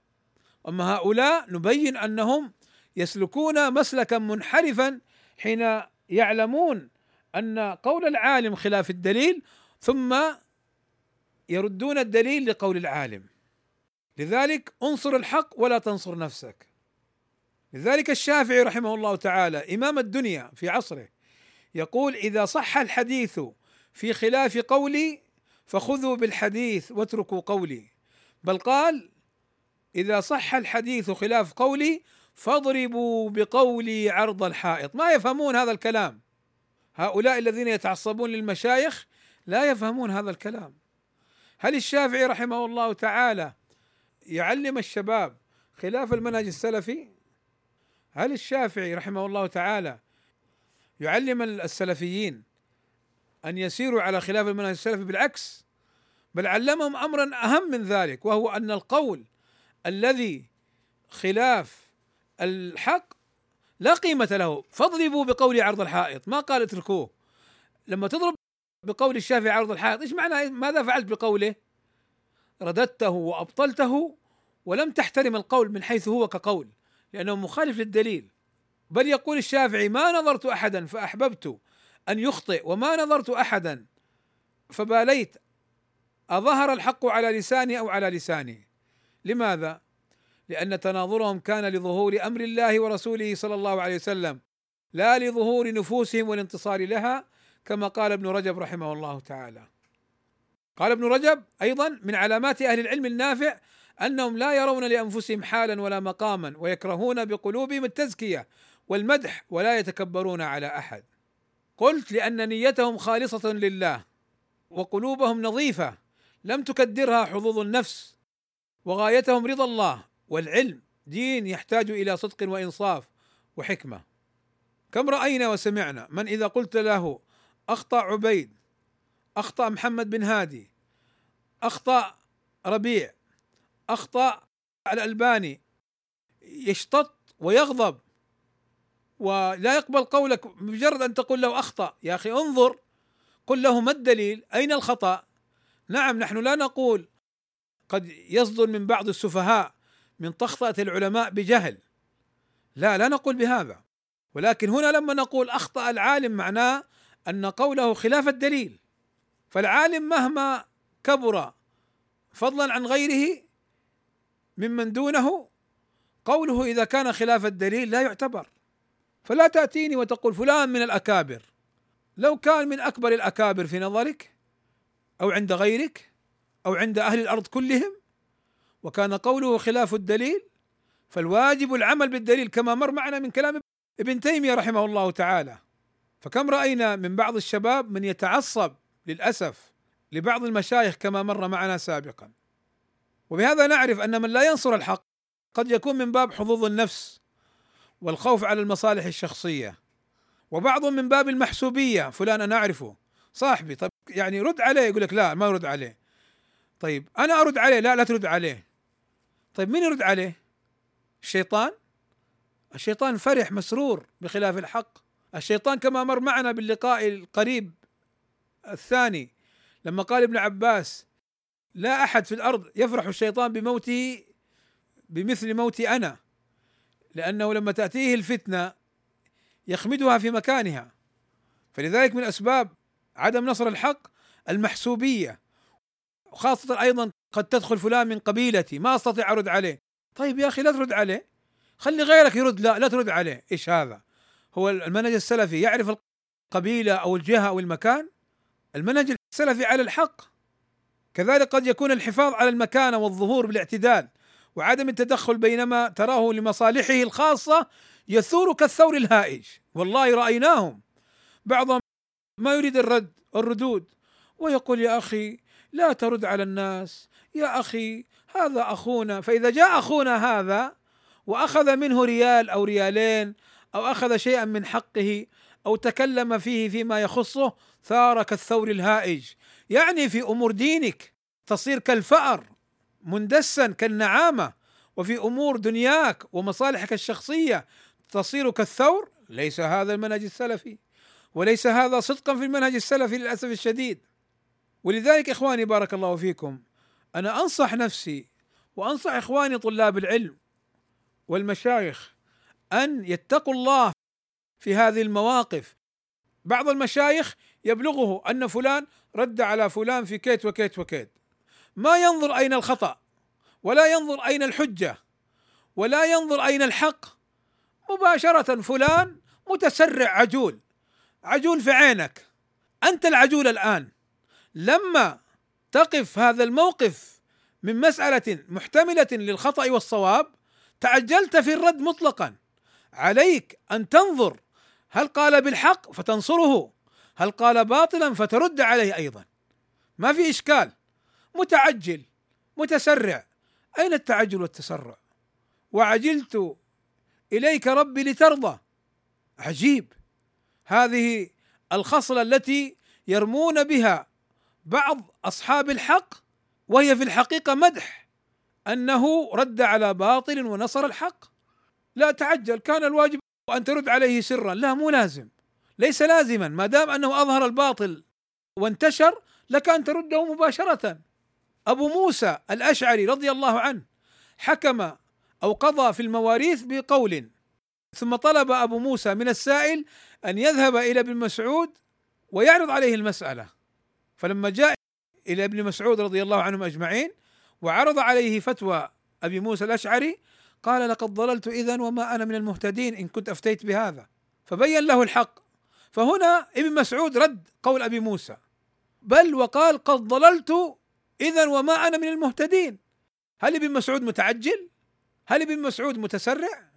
أما هؤلاء نبين أنهم يسلكون مسلكا منحرفا حين يعلمون أن قول العالم خلاف الدليل ثم يردون الدليل لقول العالم. لذلك انصر الحق ولا تنصر نفسك. لذلك الشافعي رحمه الله تعالى إمام الدنيا في عصره يقول إذا صح الحديث في خلاف قولي فخذوا بالحديث واتركوا قولي. بل قال إذا صح الحديث خلاف قولي فاضربوا بقولي عرض الحائط. ما يفهمون هذا الكلام. هؤلاء الذين يتعصبون للمشايخ لا يفهمون هذا الكلام. هل الشافعي رحمه الله تعالى يعلم الشباب خلاف المنهج السلفي؟ هل الشافعي رحمه الله تعالى يعلم السلفيين أن يسيروا على خلاف المنهج السلفي؟ بالعكس بل علمهم امرا أهم من ذلك وهو أن القول الذي خلاف الحق لا قيمة له. فاضربوا بقول عرض الحائط. ما قال اتركوه. لما تضرب بقول الشافعي عرض الحائط إيش معنى؟ ماذا فعلت بقوله؟ رددته وأبطلته ولم تحترم القول من حيث هو كقول لأنه مخالف للدليل. بل يقول الشافعي ما نظرت أحدا فأحببت أن يخطئ وما نظرت أحدا فباليت أظهر الحق على لساني أو على لساني. لماذا؟ لأن تناظرهم كان لظهور أمر الله ورسوله صلى الله عليه وسلم لا لظهور نفوسهم والانتصار لها كما قال ابن رجب رحمه الله تعالى. قال ابن رجب أيضا من علامات أهل العلم النافع أنهم لا يرون لأنفسهم حالا ولا مقاما ويكرهون بقلوبهم التزكية والمدح ولا يتكبرون على أحد. قلت لأن نيتهم خالصة لله وقلوبهم نظيفة لم تكدرها حظوظ النفس وغايتهم رضا الله والعلم دين يحتاج إلى صدق وإنصاف وحكمة. كم رأينا وسمعنا من إذا قلت له أخطأ عبيد أخطأ محمد بن هادي أخطأ ربيع أخطأ الألباني يشتط ويغضب ولا يقبل قولك بمجرد أن تقول له أخطأ. يا أخي انظر قل له ما الدليل؟ أين الخطأ؟ نعم نحن لا نقول قد يصدر من بعض السفهاء من طخطأة العلماء بجهل. لا لا نقول بهذا ولكن هنا لما نقول أخطأ العالم معناه أن قوله خلاف الدليل. فالعالم مهما كبر فضلا عن غيره ممن دونه قوله إذا كان خلاف الدليل لا يعتبر. فلا تأتيني وتقول فلان من الأكابر. لو كان من أكبر الأكابر في نظرك أو عند غيرك أو عند أهل الأرض كلهم وكان قوله خلاف الدليل فالواجب العمل بالدليل كما مر معنا من كلام ابن تيمية رحمه الله تعالى. فكم رأينا من بعض الشباب من يتعصب للأسف لبعض المشايخ كما مر معنا سابقا. وبهذا نعرف أن من لا ينصر الحق قد يكون من باب حظوظ النفس والخوف على المصالح الشخصية. وبعض من باب المحسوبية فلان أنا أعرفه. صاحبي طيب يعني رد عليه يقول لك لا ما يرد عليه. طيب أنا أرد عليه لا لا ترد عليه. طيب مين يرد عليه؟ الشيطان؟ الشيطان فرح مسرور بخلاف الحق. الشيطان كما مر معنا باللقاء القريب الثاني لما قال ابن عباس لا أحد في الأرض يفرح الشيطان بموته بمثل موتي أنا لأنه لما تأتيه الفتنة يخمدها في مكانها. فلذلك من أسباب عدم نصر الحق المحسوبية وخاصة أيضا قد تدخل فلان من قبيلتي ما أستطيع أرد عليه. طيب يا أخي لا ترد عليه. خلي غيرك يرد. لا لا ترد عليه. إيش هذا؟ هو المنهج السلفي. يعرف القبيلة أو الجهة أو المكان؟ المنهج السلفي على الحق. كذلك قد يكون الحفاظ على المكانه والظهور بالاعتدال وعدم التدخل بينما تراه لمصالحه الخاصة يثور كالثور الهائج. والله رأيناهم. بعضهم ما يريد الرد الردود ويقول يا أخي لا ترد على الناس. يا أخي هذا أخونا. فإذا جاء أخونا هذا وأخذ منه ريال أو ريالين أو أخذ شيئا من حقه أو تكلم فيه فيما يخصه ثار كالثور الهائج. يعني في أمور دينك تصير كالفأر مندسا كالنعامة. وفي أمور دنياك ومصالحك الشخصية تصير كالثور. ليس هذا المنهج السلفي. وليس هذا صدقا في المنهج السلفي للأسف الشديد. ولذلك إخواني بارك الله فيكم أنا أنصح نفسي وأنصح إخواني طلاب العلم والمشايخ أن يتقوا الله في هذه المواقف. بعض المشايخ يبلغه أن فلان رد على فلان في كيت وكيت وكيت. ما ينظر أين الخطأ ولا ينظر أين الحجة ولا ينظر أين الحق. مباشرة فلان متسرع عجول عجول في عينك. أنت العجول الآن. لما تقف هذا الموقف من مسألة محتملة للخطأ والصواب تعجلت في الرد مطلقا. عليك أن تنظر هل قال بالحق فتنصره هل قال باطلا فترد عليه أيضا. ما في إشكال. متعجل متسرع. أين التعجل والتسرع؟ وعجلت إليك ربي لترضى. عجيب. هذه الخصلة التي يرمون بها بعض أصحاب الحق وهي في الحقيقة مدح أنه رد على باطل ونصر الحق. لا تعجل كان الواجب أن ترد عليه سرا. لا مو لازم. ليس لازما. ما دام أنه أظهر الباطل وانتشر لك أن ترده مباشرة. أبو موسى الأشعري رضي الله عنه حكم أو قضى في المواريث بقول ثم طلب أبو موسى من السائل أن يذهب إلى ابن مسعود ويعرض عليه المسألة. فلما جاء إلى ابن مسعود رضي الله عنهم أجمعين وعرض عليه فتوى أبي موسى الأشعري قال لقد ضللت اذا وما أنا من المهتدين إن كنت أفتيت بهذا. فبين له الحق. فهنا ابن مسعود رد قول أبي موسى بل وقال قد ضللت اذا وما أنا من المهتدين. هل ابن مسعود متعجل؟ هل ابن مسعود متسرع؟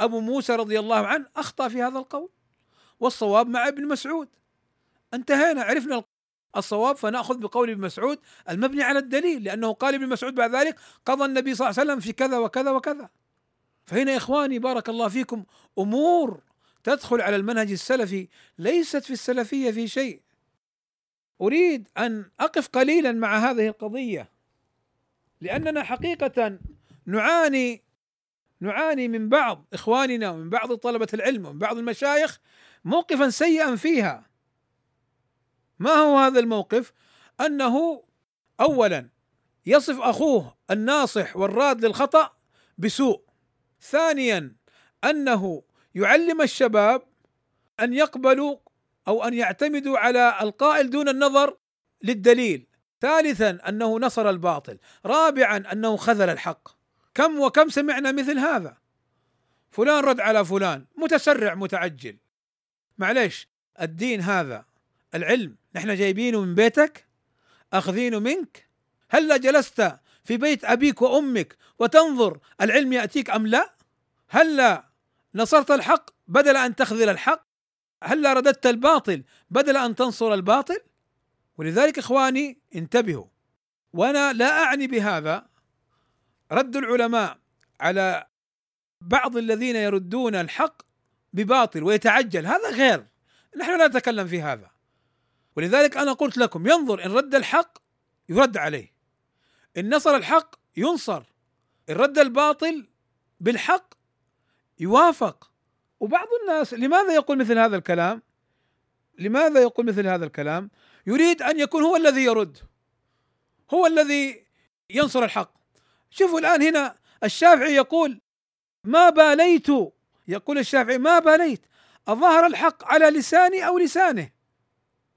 أبو موسى رضي الله عنه أخطأ في هذا القول. والصواب مع ابن مسعود. انتهينا عرفنا الصواب فنأخذ بقول ابن مسعود المبني على الدليل لأنه قال ابن مسعود بعد ذلك قضى النبي صلى الله عليه وسلم في كذا وكذا وكذا. فهنا يا إخواني بارك الله فيكم أمور تدخل على المنهج السلفي ليست في السلفية في شيء. أريد أن أقف قليلا مع هذه القضية لأننا حقيقة نعاني نعاني من بعض إخواننا ومن بعض طلبة العلم ومن بعض المشايخ موقفا سيئا فيها. ما هو هذا الموقف؟ أنه اولا يصف أخوه الناصح والراد للخطأ بسوء. ثانيا أنه يعلم الشباب أن يقبلوا أو أن يعتمدوا على ألقائل دون النظر للدليل. ثالثا أنه نصر الباطل. رابعا أنه خذل الحق. كم وكم سمعنا مثل هذا؟ فلان رد على فلان. متسرع متعجل. معليش الدين هذا العلم نحن جايبينه من بيتك أخذينه منك. هل جلست في بيت أبيك وأمك وتنظر العلم يأتيك أم لا؟ هل نصرت الحق بدل أن تخذل الحق؟ هل رددت الباطل بدل أن تنصر الباطل؟ ولذلك إخواني انتبهوا وأنا لا أعني بهذا. رد العلماء على بعض الذين يردون الحق بباطل ويتعجل هذا غير. نحن لا نتكلم في هذا. ولذلك أنا قلت لكم ينظر إن رد الحق يرد عليه. إن نصر الحق ينصر. إن رد الباطل بالحق يوافق. وبعض الناس لماذا يقول مثل هذا الكلام؟ لماذا يقول مثل هذا الكلام؟ يريد أن يكون هو الذي يرد. هو الذي ينصر الحق. شوفوا الآن هنا الشافعي يقول ما باليت؟ يقول الشافعي ما باليت؟ أظهر الحق على لساني أو لسانه.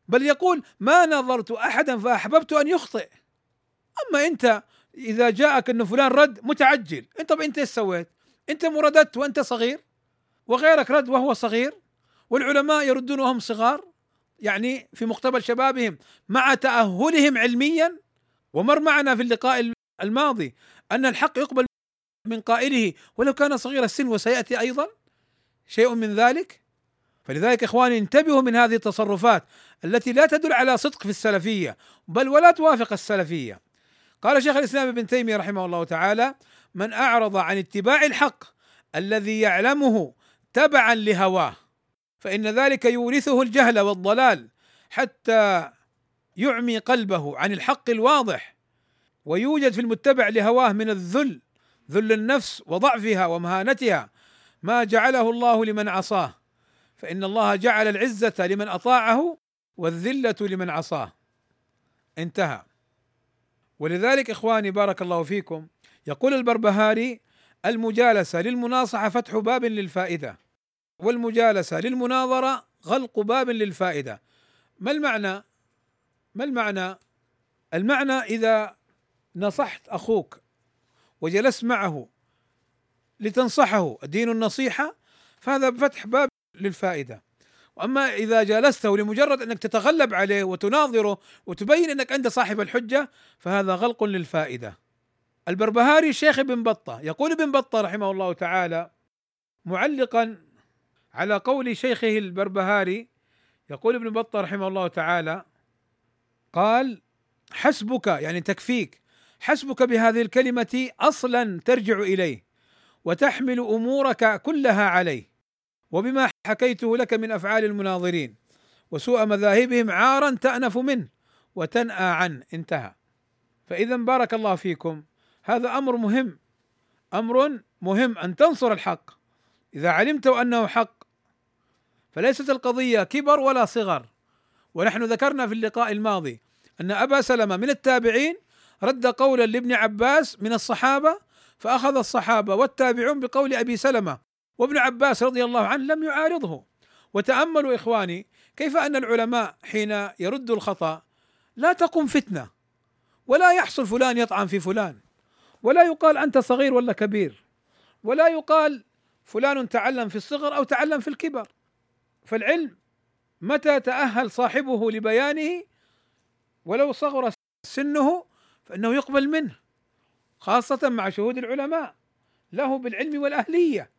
بل يقول ما نظرت أحدا فأحببت أن يخطئ. أما أنت إذا جاءك أن فلان رد متعجل. أنت طب أنت إيش سويت؟ أنت مرددت وأنت صغير وغيرك رد وهو صغير والعلماء يردون وهم صغار. يعني في مقتبل شبابهم مع تأهلهم علميا. ومر معنا في اللقاء الماضي أن الحق يقبل من قائله ولو كان صغير السن وسيأتي أيضا. شيء من ذلك؟ فلذلك إخواني انتبهوا من هذه التصرفات التي لا تدل على صدق في السلفية بل ولا توافق السلفية. قال شيخ الإسلام ابن تيمية رحمه الله تعالى: من أعرض عن اتباع الحق الذي يعلمه تبعا لهواه فإن ذلك يورثه الجهل والضلال حتى يعمي قلبه عن الحق الواضح ويوجد في المتبع لهواه من الذل ذل النفس وضعفها ومهانتها ما جعله الله لمن عصاه فإن الله جعل العزة لمن أطاعه والذلة لمن عصاه انتهى ولذلك إخواني بارك الله فيكم يقول البربهاري المجالسة للمناصحة فتح باب للفائدة والمجالسة للمناظرة غلق باب للفائدة ما المعنى؟ ما المعنى؟ المعنى إذا نصحت أخوك وجلست معه لتنصحه الدين النصيحة فهذا فتح باب للفائدة وأما إذا جالسته لمجرد أنك تتغلب عليه وتناظره وتبين أنك أنت صاحب الحجة فهذا غلق للفائدة. البربهاري شيخ ابن بطة يقول ابن بطة رحمه الله تعالى معلقا على قول شيخه البربهاري يقول ابن بطة رحمه الله تعالى قال حسبك يعني تكفيك حسبك بهذه الكلمة أصلا ترجع إليه وتحمل أمورك كلها عليه وبما حكيته لك من أفعال المناظرين وسوء مذاهبهم عارا تأنف منه وتنأى عنه انتهى. فإذا بارك الله فيكم. هذا أمر مهم. أمر مهم أن تنصر الحق. إذا علمت أنه حق فليست القضية كبر ولا صغر. ونحن ذكرنا في اللقاء الماضي أن أبا سلمة من التابعين رد قولا لابن عباس من الصحابة فأخذ الصحابة والتابعون بقول أبي سلمة وابن عباس رضي الله عنه لم يعارضه. وتأملوا إخواني كيف أن العلماء حين يردوا الخطأ لا تقم فتنة ولا يحصل فلان يطعن في فلان ولا يقال أنت صغير ولا كبير ولا يقال فلان تعلم في الصغر أو تعلم في الكبر. فالعلم متى تأهل صاحبه لبيانه؟ ولو صغر سنه فإنه يقبل منه خاصة مع شهود العلماء له بالعلم والأهلية. يعني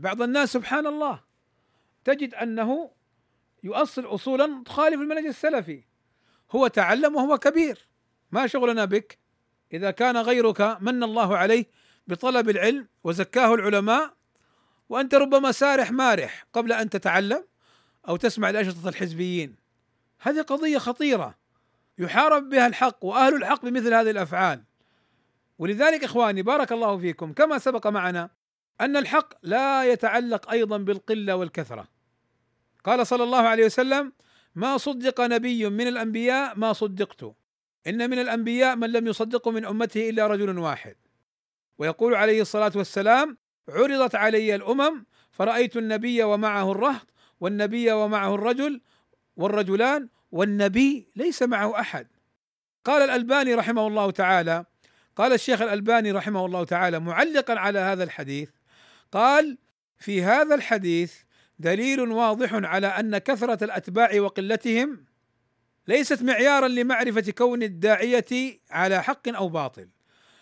بعض الناس سبحان الله تجد أنه يؤصل اصولا تخالف المنهج السلفي. هو تعلم وهو كبير. ما شغلنا بك. إذا كان غيرك من الله عليه بطلب العلم وزكاه العلماء وأنت ربما سارح مارح قبل أن تتعلم أو تسمع الاشرطه الحزبيين. هذه قضية خطيرة. يحارب بها الحق وأهل الحق بمثل هذه الأفعال. ولذلك إخواني بارك الله فيكم. كما سبق معنا أن الحق لا يتعلق أيضا بالقلة والكثرة. قال صلى الله عليه وسلم ما صدق نبي من الأنبياء ما صدقت. إن من الأنبياء من لم يصدقه من أمته إلا رجل واحد. ويقول عليه الصلاة والسلام عرضت علي الأمم فرأيت النبي ومعه الرهط والنبي ومعه الرجل والرجلان والنبي ليس معه أحد. قال الألباني رحمه الله تعالى قال الشيخ الألباني رحمه الله تعالى معلقا على هذا الحديث قال في هذا الحديث دليل واضح على أن كثرة الأتباع وقلتهم ليست معيارا لمعرفة كون الداعية على حق أو باطل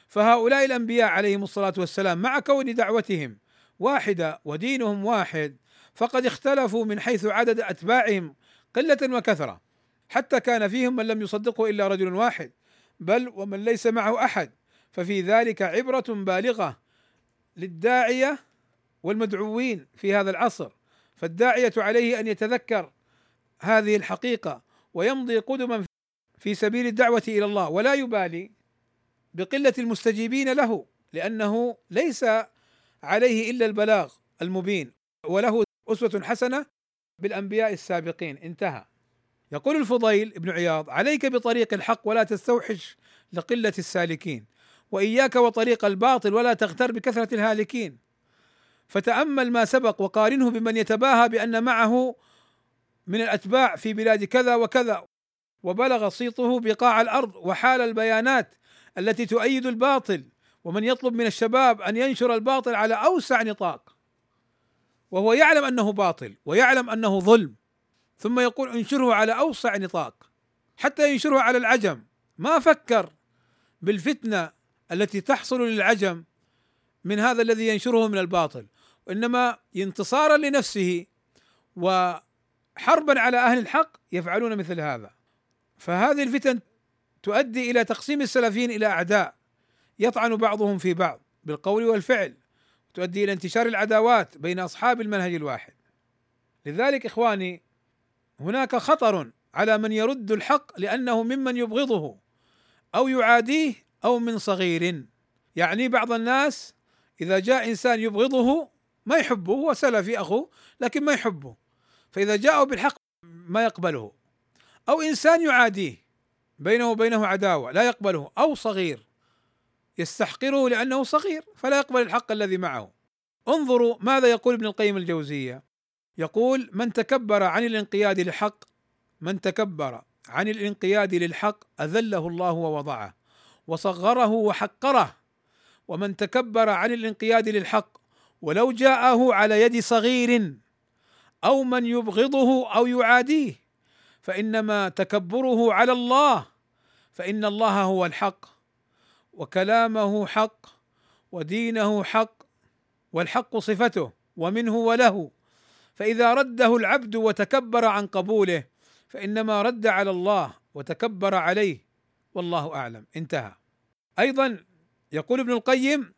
فهؤلاء الأنبياء عليهم الصلاة والسلام مع كون دعوتهم واحدة ودينهم واحد فقد اختلفوا من حيث عدد أتباعهم قلة وكثرة حتى كان فيهم من لم يصدقه إلا رجل واحد بل ومن ليس معه أحد ففي ذلك عبرة بالغة للداعية والمدعوين في هذا العصر فالداعية عليه أن يتذكر هذه الحقيقة ويمضي قدما في سبيل الدعوة إلى الله ولا يبالي بقلة المستجيبين له لأنه ليس عليه إلا البلاغ المبين وله أسوة حسنة بالأنبياء السابقين. انتهى. يقول الفضيل بن عياض عليك بطريق الحق ولا تستوحش لقلة السالكين وإياك وطريق الباطل ولا تغتر بكثرة الهالكين فتأمل ما سبق وقارنه بمن يتباهى بأن معه من الأتباع في بلاد كذا وكذا. وبلغ صيته بقاع الأرض وحال البيانات التي تؤيد الباطل. ومن يطلب من الشباب أن ينشر الباطل على أوسع نطاق. وهو يعلم أنه باطل ويعلم أنه ظلم. ثم يقول انشره على أوسع نطاق. حتى ينشره على العجم. ما فكر بالفتنة التي تحصل للعجم من هذا الذي ينشره من الباطل. وإنما انتصارا لنفسه وحربا على أهل الحق يفعلون مثل هذا. فهذه الفتن تؤدي إلى تقسيم السلفيين إلى أعداء يطعن بعضهم في بعض بالقول والفعل تؤدي إلى انتشار العداوات بين أصحاب المنهج الواحد. لذلك إخواني هناك خطر على من يرد الحق لأنه ممن يبغضه أو يعاديه أو من صغير. يعني بعض الناس إذا جاء إنسان يبغضه ما يحبه هو سلفي أخوه لكن ما يحبه. فإذا جاءوا بالحق ما يقبله. أو إنسان يعاديه بينه وبينه عداوة لا يقبله. أو صغير يستحقره لأنه صغير فلا يقبل الحق الذي معه. انظروا ماذا يقول ابن القيم الجوزية. يقول من تكبر عن الانقياد للحق من تكبر عن الانقياد للحق أذله الله ووضعه وصغره وحقره. ومن تكبر عن الانقياد للحق ولو جاءه على يد صغير أو من يبغضه أو يعاديه فإنما تكبره على الله فإن الله هو الحق وكلامه حق ودينه حق والحق صفته ومنه وله. فإذا رده العبد وتكبر عن قبوله فإنما رد على الله وتكبر عليه والله أعلم. انتهى. أيضا يقول ابن القيم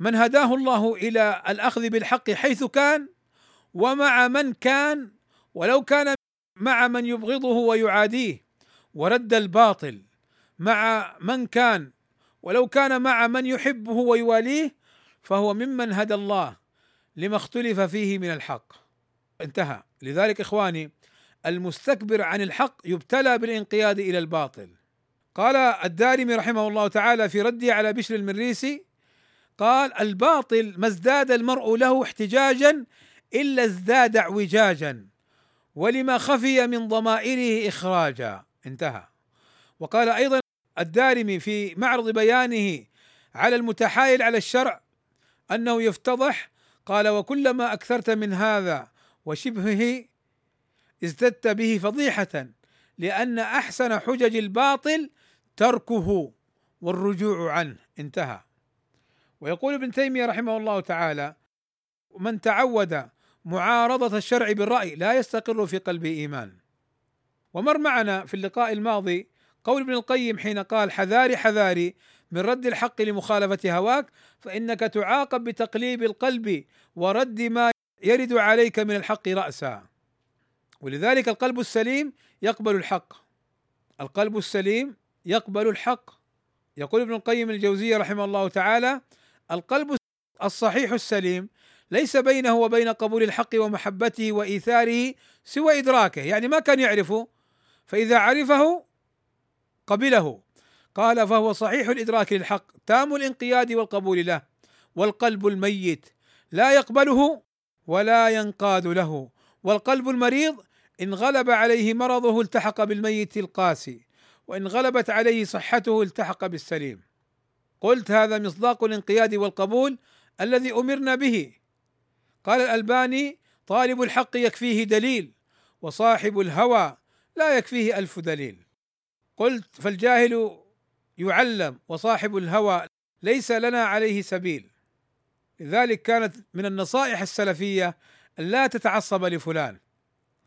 من هداه الله إلى الأخذ بالحق حيث كان ومع من كان ولو كان مع من يبغضه ويعاديه ورد الباطل مع من كان ولو كان مع من يحبه ويواليه فهو ممن هدى الله لما اختلف فيه من الحق. انتهى. لذلك إخواني المستكبر عن الحق يبتلى بالانقياد إلى الباطل. قال الدارمي رحمه الله تعالى في رده على بشر المريسي قال الباطل ما ازداد المرء له احتجاجا إلا ازداد اعوجاجا ولما خفي من ضمائره اخراجا. انتهى. وقال أيضا الدارمي في معرض بيانه على المتحايل على الشرع أنه يفتضح قال وكلما أكثرت من هذا وشبهه ازددت به فضيحة لأن أحسن حجج الباطل تركه والرجوع عنه. انتهى. ويقول ابن تيمية رحمه الله تعالى من تعود معارضة الشرع بالرأي لا يستقر في قلبه إيمان. ومر معنا في اللقاء الماضي قول ابن القيم حين قال حذاري حذاري من رد الحق لمخالفة هواك فإنك تعاقب بتقليب القلب ورد ما يرد عليك من الحق رأسا. ولذلك القلب السليم يقبل الحق. القلب السليم يقبل الحق. يقول ابن القيم الجوزية رحمه الله تعالى القلب الصحيح السليم ليس بينه وبين قبول الحق ومحبته وإيثاره سوى إدراكه يعني ما كان يعرفه فإذا عرفه قبله. قال فهو صحيح الإدراك للحق تام الانقياد والقبول له والقلب الميت لا يقبله ولا ينقاد له والقلب المريض إن غلب عليه مرضه التحق بالميت القاسي وإن غلبت عليه صحته التحق بالسليم. قلت هذا مصداق الانقياد والقبول الذي أمرنا به. قال الألباني طالب الحق يكفيه دليل وصاحب الهوى لا يكفيه ألف دليل. قلت فالجاهل يعلم وصاحب الهوى ليس لنا عليه سبيل. لذلك كانت من النصائح السلفية أن لا تتعصب لفلان.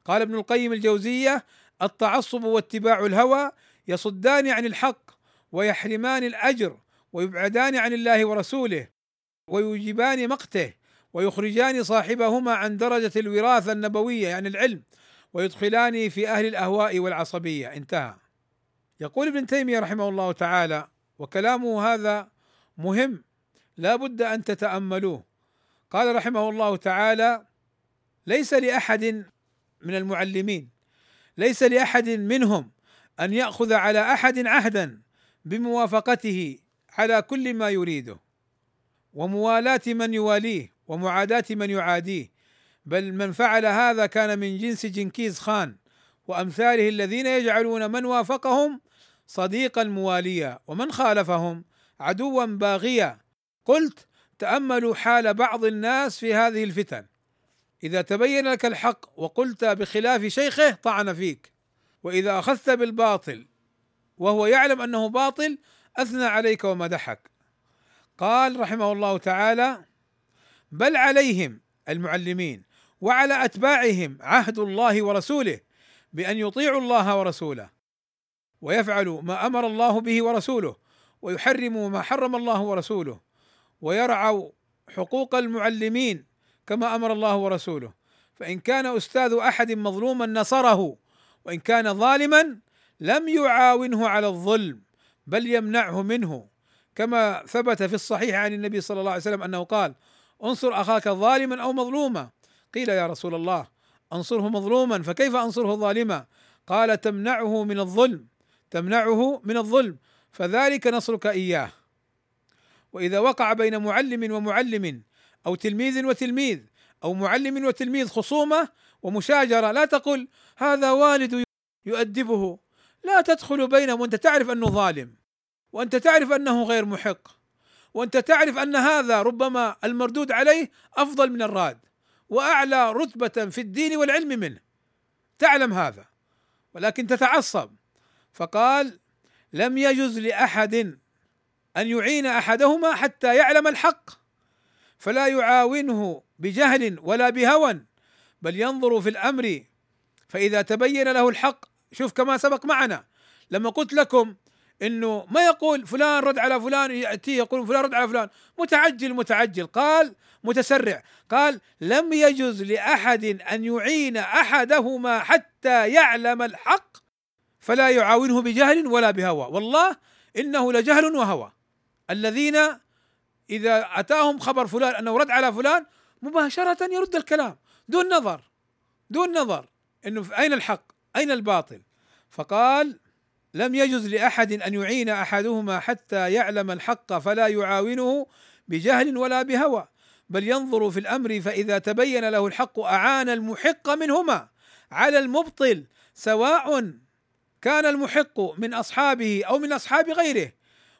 قال ابن القيم الجوزية التعصب واتباع الهوى يصدان عن الحق ويحرمان الأجر ويبعدان عن الله ورسوله ويوجبان مقته ويخرجان صاحبهما عن درجة الوراثة النبوية يعني العلم ويدخلان في أهل الأهواء والعصبية. انتهى. يقول ابن تيمية رحمه الله تعالى وكلامه هذا مهم لا بد أن تتأملوه. قال رحمه الله تعالى ليس لأحد من المعلمين ليس لأحد منهم أن يأخذ على أحد عهدا بموافقته على كل ما يريده وموالاة من يواليه ومعاداة من يعاديه. بل من فعل هذا كان من جنس جنكيز خان وأمثاله الذين يجعلون من وافقهم صديقا مواليا ومن خالفهم عدوا باغيا. قلت تأملوا حال بعض الناس في هذه الفتن. إذا تبين لك الحق وقلت بخلاف شيخه طعن فيك وإذا أخذت بالباطل وهو يعلم أنه باطل أثنى عليك ومدحك قال رحمه الله تعالى بل عليهم المعلمين وعلى أتباعهم عهد الله ورسوله بأن يطيعوا الله ورسوله ويفعلوا ما أمر الله به ورسوله ويحرموا ما حرم الله ورسوله ويرعوا حقوق المعلمين كما أمر الله ورسوله. فإن كان أستاذ أحد مظلوما نصره وإن كان ظالما لم يعاونه على الظلم. بل يمنعه منه. كما ثبت في الصحيح عن النبي صلى الله عليه وسلم أنه قال انصر أخاك ظالما أو مظلوما. قيل يا رسول الله انصره مظلوما فكيف أنصره ظالما؟ قال تمنعه من الظلم تمنعه من الظلم فذلك نصرك إياه. وإذا وقع بين معلم ومعلم أو تلميذ وتلميذ أو معلم وتلميذ خصومة ومشاجرة لا تقل هذا والد يؤدبه. لا تدخل بينهم وأنت تعرف أنه ظالم وأنت تعرف أنه غير محق وأنت تعرف أن هذا ربما المردود عليه أفضل من الراد وأعلى رتبة في الدين والعلم منه. تعلم هذا ولكن تتعصب. فقال لم يجز لأحد أن يعين أحدهما حتى يعلم الحق فلا يعاونه بجهل ولا بهوى بل ينظر في الأمر فإذا تبين له الحق شوف كما سبق معنا لما قلت لكم إنه ما يقول فلان رد على فلان ياتيه يقول فلان رد على فلان متعجل متعجل قال متسرع قال لم يجز لأحد أن يعين أحدهما حتى يعلم الحق فلا يعاونه بجهل ولا بهوى. والله إنه لجهل وهوى. الذين إذا أتاهم خبر فلان أنه رد على فلان مباشرة يرد الكلام دون نظر دون نظر إنه أين الحق؟ أين الباطل؟ فقال لم يجز لأحد أن يعين أحدهما حتى يعلم الحق فلا يعاونه بجهل ولا بهوى بل ينظر في الأمر فإذا تبين له الحق أعان المحق منهما. على المبطل سواء كان المحق من أصحابه أو من أصحاب غيره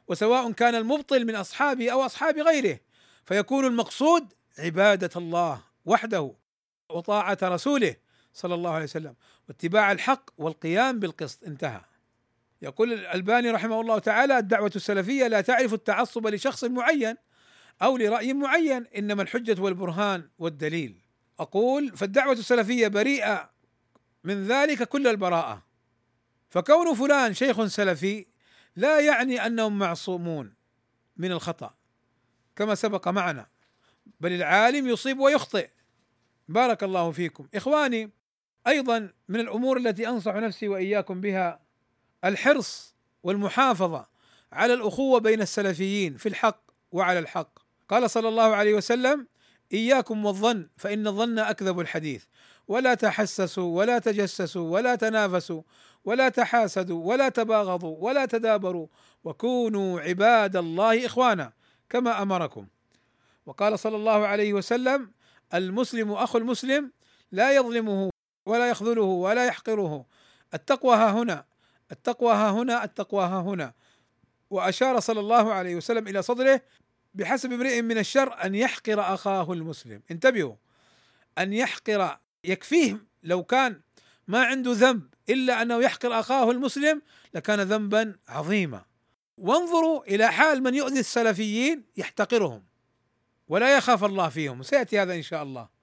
وسواء كان المبطل من اصحابه أو أصحاب غيره فيكون المقصود عبادة الله وحده وطاعة رسوله. صلى الله عليه وسلم. واتباع الحق والقيام بالقسط. انتهى. يقول الألباني رحمه الله تعالى الدعوة السلفية لا تعرف التعصب لشخص معين أو لرأي معين إنما الحجة والبرهان والدليل. أقول فالدعوة السلفية بريئة من ذلك كل البراءة. فكون فلان شيخ سلفي لا يعني أنهم معصومون من الخطأ. كما سبق معنا. بل العالم يصيب ويخطئ. بارك الله فيكم. إخواني أيضا من الأمور التي أنصح نفسي وإياكم بها الحرص والمحافظة على الأخوة بين السلفيين في الحق وعلى الحق. قال صلى الله عليه وسلم إياكم والظن فإن الظن أكذب الحديث. ولا تحسسوا ولا تجسسوا ولا تنافسوا ولا تحاسدوا ولا تباغضوا ولا تدابروا وكونوا عباد الله إخوانا كما أمركم. وقال صلى الله عليه وسلم المسلم أخو المسلم لا يظلمه ولا يخذله ولا يحقره. التقوى ها هنا التقوى ها هنا التقوى ها هنا. وأشار صلى الله عليه وسلم إلى صدره بحسب امرئ من الشر أن يحقر أخاه المسلم. انتبهوا أن يحقر يكفيه لو كان ما عنده ذنب إلا أنه يحقر أخاه المسلم لكان ذنبا عظيما. وانظروا إلى حال من يؤذي السلفيين يحتقرهم ولا يخاف الله فيهم. سيأتي هذا إن شاء الله.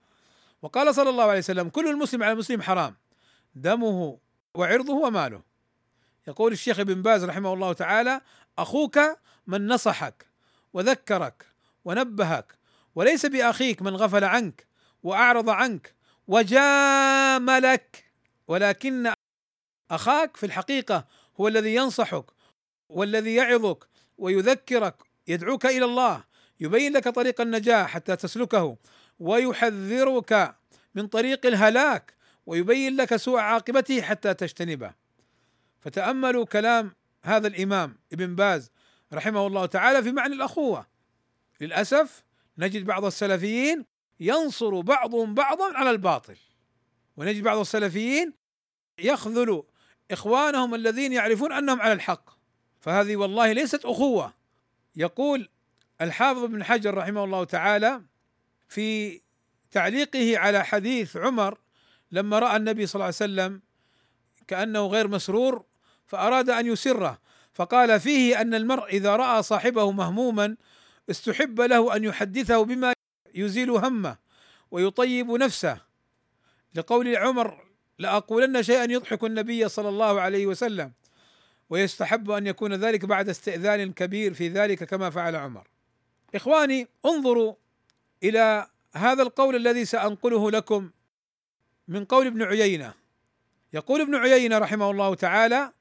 وقال صلى الله عليه وسلم كل المسلم على المسلم حرام دمه وعرضه وماله. يقول الشيخ ابن باز رحمه الله تعالى أخوك من نصحك وذكرك ونبهك وليس بأخيك من غفل عنك وأعرض عنك وجاملك ولكن أخاك في الحقيقة هو الذي ينصحك والذي يعظك ويذكرك يدعوك إلى الله يبين لك طريق النجاح حتى تسلكه ويحذرك من طريق الهلاك ويبين لك سوء عاقبته حتى تجتنبه. فتأملوا كلام هذا الإمام ابن باز رحمه الله تعالى في معنى الأخوة. للأسف نجد بعض السلفيين ينصر بعضهم بعضا على الباطل. ونجد بعض السلفيين يخذل إخوانهم الذين يعرفون أنهم على الحق. فهذه والله ليست أخوة. يقول الحافظ ابن حجر رحمه الله تعالى في تعليقه على حديث عمر لما رأى النبي صلى الله عليه وسلم كأنه غير مسرور فأراد أن يسره فقال فيه أن المرء إذا رأى صاحبه مهموما استحب له أن يحدثه بما يزيل همه ويطيب نفسه لقول عمر لأقولن شيئا يضحك النبي صلى الله عليه وسلم ويستحب أن يكون ذلك بعد استئذان كبير في ذلك كما فعل عمر. إخواني انظروا إلى هذا القول الذي سأنقله لكم من قول ابن عيينة. يقول ابن عيينة رحمه الله تعالى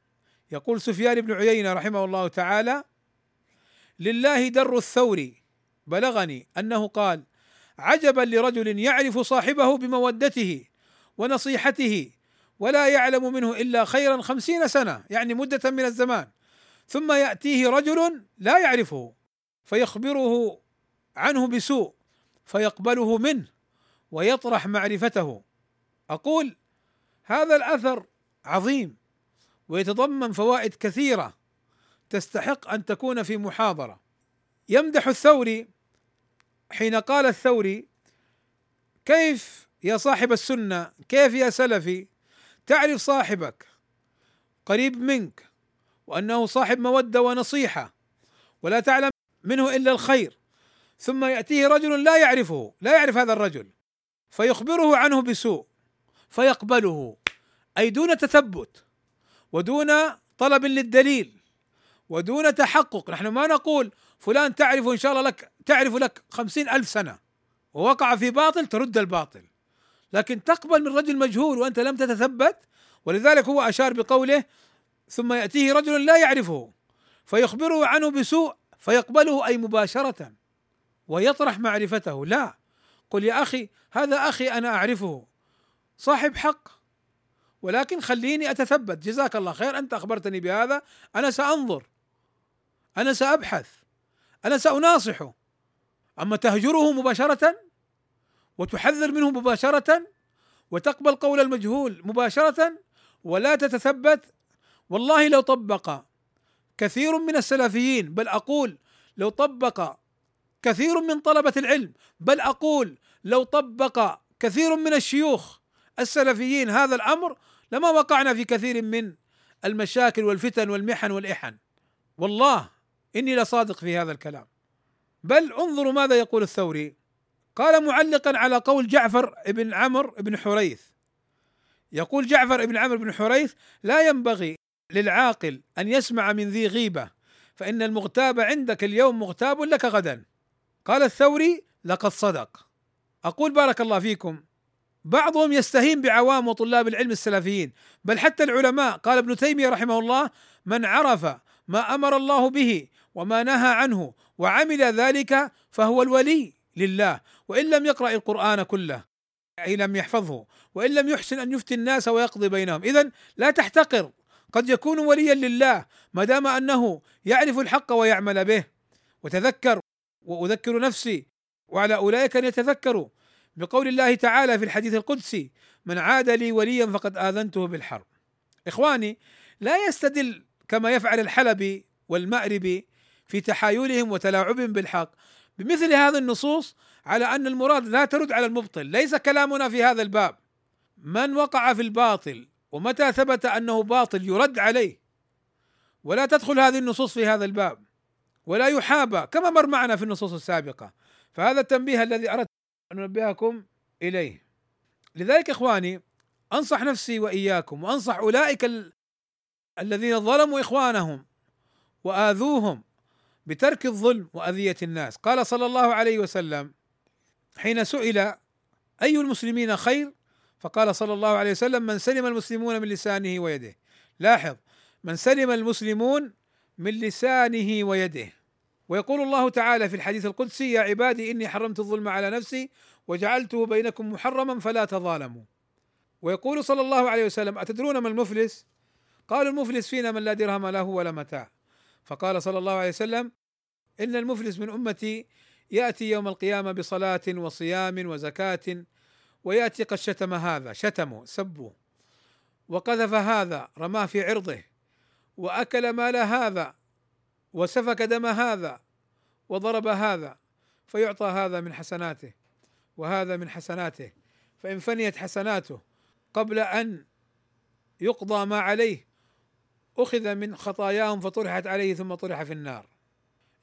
يقول سفيان بن عيينة رحمه الله تعالى لله در الثور بلغني أنه قال عجبا لرجل يعرف صاحبه بمودته ونصيحته ولا يعلم منه إلا خيرا خمسين سنة يعني مدة من الزمان ثم يأتيه رجل لا يعرفه فيخبره عنه بسوء فيقبله منه ويطرح معرفته. أقول هذا الأثر عظيم ويتضمن فوائد كثيرة تستحق أن تكون في محاضرة. يمدح الثوري حين قال الثوري كيف يا صاحب السنة كيف يا سلفي؟ تعرف صاحبك قريب منك وأنه صاحب مودة ونصيحة ولا تعلم منه إلا الخير. ثم يأتيه رجل لا يعرفه لا يعرف هذا الرجل فيخبره عنه بسوء فيقبله أي دون تثبت ودون طلب للدليل ودون تحقق. نحن ما نقول فلان تعرف إن شاء الله لك تعرف لك خمسين ألف سنة ووقع في باطل ترد الباطل. لكن تقبل من رجل مجهول وأنت لم تتثبت ولذلك هو أشار بقوله ثم يأتيه رجل لا يعرفه فيخبره عنه بسوء فيقبله أي مباشرة. ويطرح معرفته. لا. قل يا أخي هذا أخي أنا أعرفه. صاحب حق. ولكن خليني أتثبت. جزاك الله خير. أنت أخبرتني بهذا. أنا سأنظر. أنا سأبحث. أنا سأناصحه. أما تهجره مباشرة وتحذر منه مباشرة وتقبل قول المجهول مباشرة ولا تتثبت والله لو طبق. كثير من السلفيين بل أقول لو طبق كثير من طلبة العلم بل أقول لو طبق كثير من الشيوخ السلفيين هذا الأمر لما وقعنا في كثير من المشاكل والفتن والمحن والإحن. والله إني لصادق في هذا الكلام. بل انظروا ماذا يقول الثوري. قال معلقا على قول جعفر بن عمرو بن حريث. يقول جعفر بن عمرو بن حريث لا ينبغي للعاقل أن يسمع من ذي غيبة فإن المغتاب عندك اليوم مغتاب لك غدا. قال الثوري لقد صدق. أقول بارك الله فيكم بعضهم يستهين بعوام وطلاب العلم السلفيين بل حتى العلماء. قال ابن تيمية رحمه الله من عرف ما أمر الله به وما نهى عنه وعمل ذلك فهو الولي لله وإن لم يقرأ القرآن كله أي لم يحفظه وإن لم يحسن أن يفتي الناس ويقضي بينهم. اذا لا تحتقر قد يكون وليا لله ما دام أنه يعرف الحق ويعمل به. وتذكر وأذكر نفسي وعلى أولئك أن يتذكروا بقول الله تعالى في الحديث القدسي من عاد لي وليا فقد آذنته بالحرب إخواني لا يستدل كما يفعل الحلبي والمأربي في تحايلهم وتلاعبهم بالحق بمثل هذه النصوص على أن المراد لا ترد على المبطل، ليس كلامنا في هذا الباب. من وقع في الباطل ومتى ثبت أنه باطل يرد عليه. ولا تدخل هذه النصوص في هذا الباب. ولا يحابى كما مر معنا في النصوص السابقة. فهذا التنبيه الذي أردت أن أنبهكم إليه. لذلك إخواني أنصح نفسي وإياكم وأنصح أولئك ال... الذين ظلموا إخوانهم وآذوهم بترك الظلم وأذية الناس قال صلى الله عليه وسلم حين سئل أي المسلمين خير فقال صلى الله عليه وسلم من سلم المسلمون من لسانه ويده لاحظ من سلم المسلمون من لسانه ويده. ويقول الله تعالى في الحديث القدسي يا عبادي إني حرمت الظلم على نفسي وجعلته بينكم محرما فلا تظالموا. ويقول صلى الله عليه وسلم أتدرون ما المفلس؟ قالوا المفلس فينا من لا درهم له ولا متاع. فقال صلى الله عليه وسلم إن المفلس من أمتي يأتي يوم القيامة بصلاة وصيام وزكاة ويأتي قد شتم هذا شتمه سبه وقذف هذا رماه في عرضه. وأكل مال هذا وسفك دم هذا وضرب هذا فيعطى هذا من حسناته وهذا من حسناته فإن فنيت حسناته قبل أن يقضى ما عليه أخذ من خطاياهم فطرحت عليه ثم طرح في النار.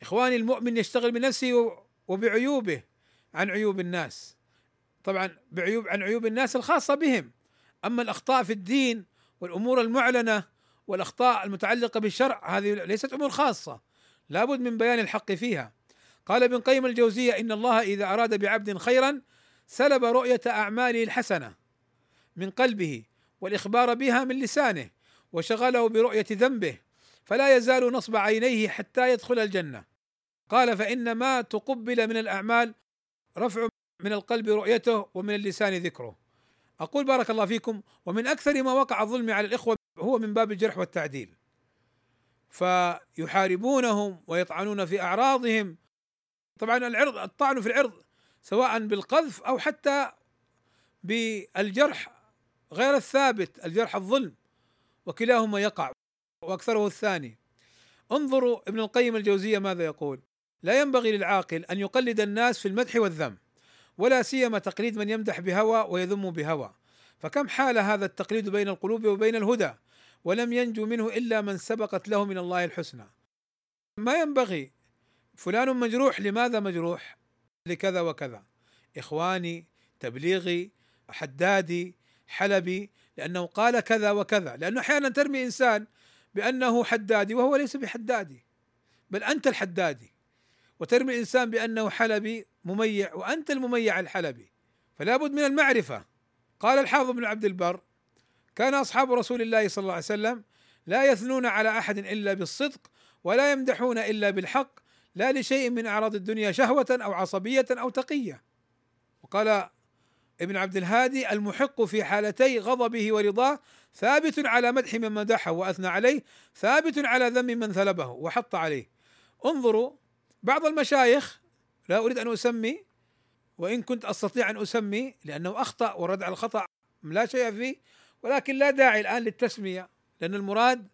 إخواني المؤمن يشتغل بنفسه وبعيوبه عن عيوب الناس. طبعا بعيوب عن عيوب الناس الخاصة بهم. أما الأخطاء في الدين والأمور المعلنة والأخطاء المتعلقة بالشرع هذه ليست أمور خاصة لابد من بيان الحق فيها. قال ابن قيم الجوزية إن الله إذا أراد بعبد خيرا سلب رؤية أعماله الحسنة من قلبه والإخبار بها من لسانه وشغله برؤية ذنبه فلا يزال نصب عينيه حتى يدخل الجنة. قال فإن ما تقبل من الأعمال رفع من القلب رؤيته ومن اللسان ذكره. أقول بارك الله فيكم ومن أكثر ما وقع الظلم على الإخوة هو من باب الجرح والتعديل. فيحاربونهم ويطعنون في أعراضهم. طبعا العرض الطعن في العرض سواء بالقذف أو حتى بالجرح غير الثابت الجرح الظلم وكلاهما يقع وأكثره الثاني. انظروا ابن القيم الجوزية ماذا يقول؟ لا ينبغي للعاقل أن يقلد الناس في المدح والذم. ولا سيما تقليد من يمدح بهوى ويذم بهوى. فكم حال هذا التقليد بين القلوب وبين الهدى؟ ولم ينجو منه إلا من سبقت له من الله الحسنى. ما ينبغي؟ فلان مجروح لماذا مجروح؟ لكذا وكذا. إخواني تبليغي حدادي حلبي لأنه قال كذا وكذا. لأنه أحيانا ترمي إنسان بأنه حدادي وهو ليس بحدادي بل أنت الحدادي. وترمي الانسان بأنه حلبي مميع وأنت المميع الحلبي. فلا بد من المعرفة. قال الحافظ بن عبد البر كان أصحاب رسول الله صلى الله عليه وسلم لا يثنون على أحد إلا بالصدق ولا يمدحون إلا بالحق لا لشيء من أعراض الدنيا شهوة أو عصبية أو تقية. وقال ابن عبد الهادي المحق في حالتي غضبه ورضاه ثابت على مدح من مدحه وأثنى عليه ثابت على ذم من ثلبه وحط عليه. انظروا بعض المشايخ لا أريد أن أسمي وإن كنت أستطيع أن أسمي لأنه أخطأ ورد على الخطأ لا شيء فيه ولكن لا داعي الآن للتسمية لأن المراد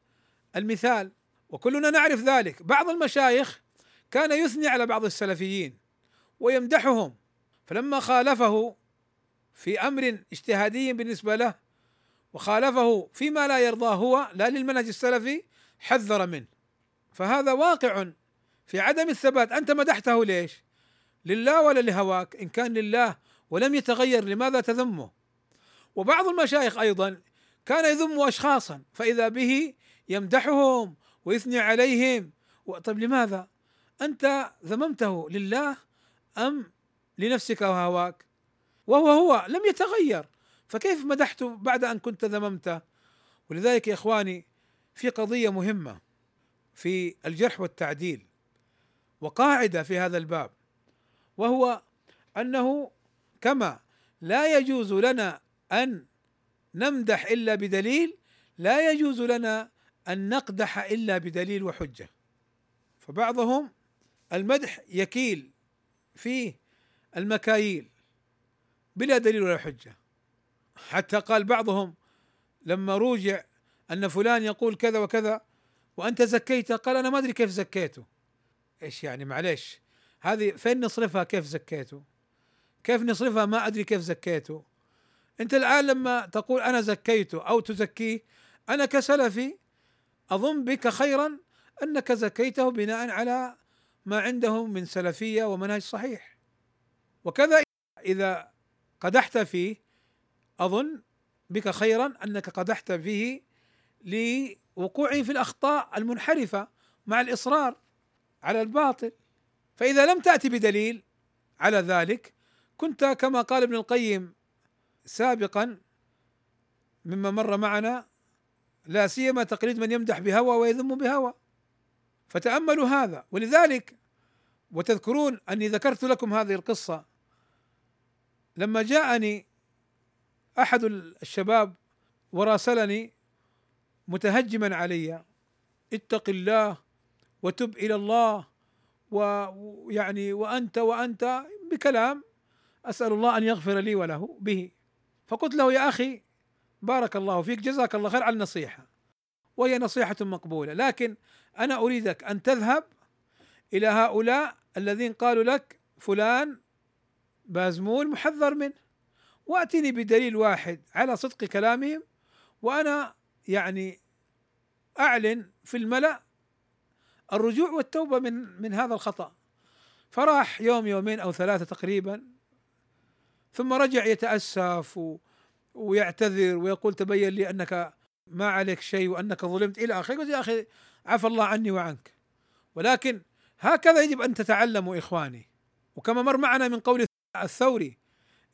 المثال وكلنا نعرف ذلك. بعض المشايخ كان يثني على بعض السلفيين ويمدحهم فلما خالفه في أمر اجتهادي بالنسبة له وخالفه فيما لا يرضاه هو لا للمنهج السلفي حذر منه. فهذا واقع في عدم الثبات. أنت مدحته ليش؟ لله ولا لهواك؟ إن كان لله ولم يتغير لماذا تذمه؟ وبعض المشايخ أيضا كان يذم اشخاصا فإذا به يمدحهم ويثني عليهم طيب لماذا؟ أنت ذممته لله أم لنفسك وهواك؟ وهو هو لم يتغير فكيف مدحته بعد أن كنت ذممته؟ ولذلك يا إخواني في قضية مهمة في الجرح والتعديل وقاعدة في هذا الباب وهو أنه كما لا يجوز لنا أن نمدح إلا بدليل لا يجوز لنا أن نقدح إلا بدليل وحجة. فبعضهم المدح يكيل فيه المكاييل بلا دليل ولا حجة. حتى قال بعضهم لما روجع أن فلان يقول كذا وكذا وأنت زكيته قال أنا ما أدري كيف زكيته. إيش يعني؟ معليش. هذه فين نصرفها؟ كيف زكيته؟ كيف نصرفها؟ ما أدري كيف زكيته. أنت الآن لما تقول أنا زكيته أو تزكيه أنا كسلفي أظن بك خيرا أنك زكيته بناء على ما عنده من سلفية ومنهج صحيح. وكذا إذا قدحت فيه أظن بك خيرا أنك قدحت فيه لوقوعه في الأخطاء المنحرفة مع الإصرار على الباطل. فإذا لم تأتي بدليل على ذلك كنت كما قال ابن القيم سابقا مما مر معنا لا سيما تقليد من يمدح بهوى ويذم بهوى. فتأملوا هذا. ولذلك وتذكرون أني ذكرت لكم هذه القصة لما جاءني أحد الشباب وراسلني متهجما علي اتق الله وتب إلى الله ويعني وأنت وأنت بكلام أسأل الله أن يغفر لي وله به. فقلت له يا أخي بارك الله فيك جزاك الله خير على النصيحة. وهي نصيحة مقبولة. لكن أنا أريدك أن تذهب إلى هؤلاء الذين قالوا لك فلان بازمول محذر منه. وأتني بدليل واحد على صدق كلامهم وأنا يعني أعلن في الملأ الرجوع والتوبة من من هذا الخطأ. فراح يوم يومين أو ثلاثة تقريبا ثم رجع يتأسف و ويعتذر ويقول تبين لي أنك ما عليك شيء وأنك ظلمت إلى آخره قلت يا أخي عفى الله عني وعنك. ولكن هكذا يجب أن تتعلموا إخواني. وكما مر معنا من قول الثوري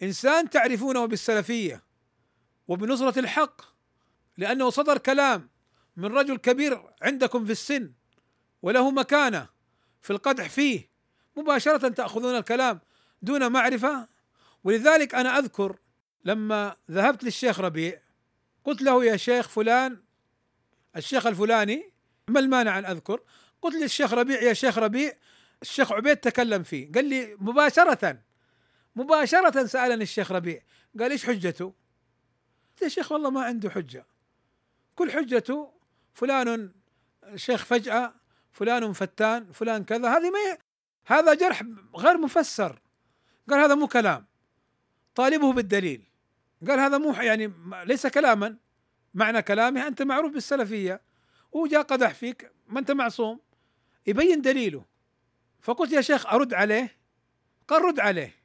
إنسان تعرفونه بالسلفية وبنصرة الحق لأنه صدر كلام من رجل كبير عندكم في السن وله مكانة في القدح فيه مباشرة تأخذون الكلام دون معرفة. ولذلك أنا أذكر لما ذهبت للشيخ ربيع قلت له يا شيخ فلان الشيخ الفلاني ما المانع أن أذكر؟ قلت للشيخ ربيع يا شيخ ربيع الشيخ عبيد تكلم فيه. قال لي مباشرة مباشرة سألني الشيخ ربيع. قال إيش حجته؟ قلت يا شيخ والله ما عنده حجة. كل حجته فلان شيخ فجأة فلان فتان فلان كذا. هذه ما هذا جرح غير مفسر. قال هذا مو كلام. طالبه بالدليل. قال هذا مو يعني ليس كلاما. معنى كلامه أنت معروف بالسلفية. هو جاء قدح فيك ما أنت معصوم. يبين دليله. فقلت يا شيخ أرد عليه؟ قال رد عليه.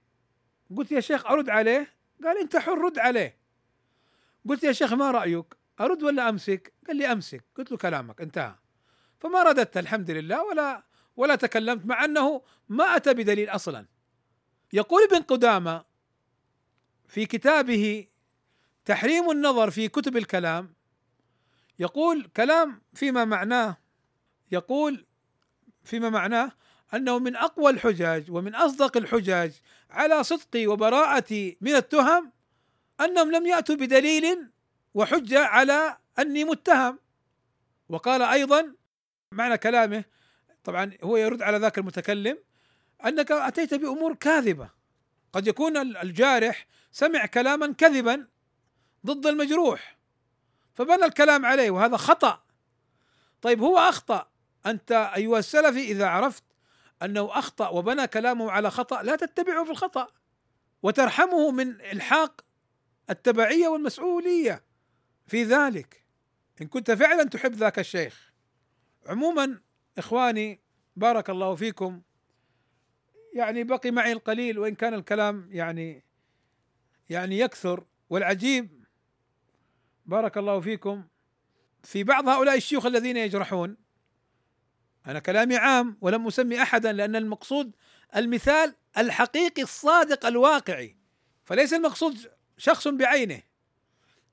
قلت يا شيخ أرد عليه؟ قال أنت حر رد عليه. قلت يا شيخ ما رأيك؟ أرد ولا أمسك؟ قال لي أمسك. قلت له كلامك انتهى. فما رددت الحمد لله ولا ولا تكلمت مع أنه ما أتى بدليل أصلا. يقول ابن قدامة في كتابه تحريم النظر في كتب الكلام يقول كلام فيما معناه يقول فيما معناه أنه من أقوى الحجج ومن أصدق الحجج على صدقي وبراءتي من التهم أنهم لم يأتوا بدليل وحجة على أني متهم. وقال أيضا معنى كلامه طبعا هو يرد على ذاك المتكلم أنك أتيت بأمور كاذبة. قد يكون الجارح سمع كلاما كذبا ضد المجروح فبنى الكلام عليه وهذا خطأ. طيب هو أخطأ. أنت أيها السلفي إذا عرفت أنه أخطأ وبنى كلامه على خطأ لا تتبعه في الخطأ وترحمه من إلحاق التبعية والمسؤولية في ذلك. إن كنت فعلا تحب ذاك الشيخ. عموما إخواني بارك الله فيكم. يعني بقي معي القليل وإن كان الكلام يعني يعني يكثر. والعجيب بارك الله فيكم في بعض هؤلاء الشيوخ الذين يجرحون أنا كلامي عام ولم أسمي احدا لأن المقصود المثال الحقيقي الصادق الواقعي. فليس المقصود شخص بعينه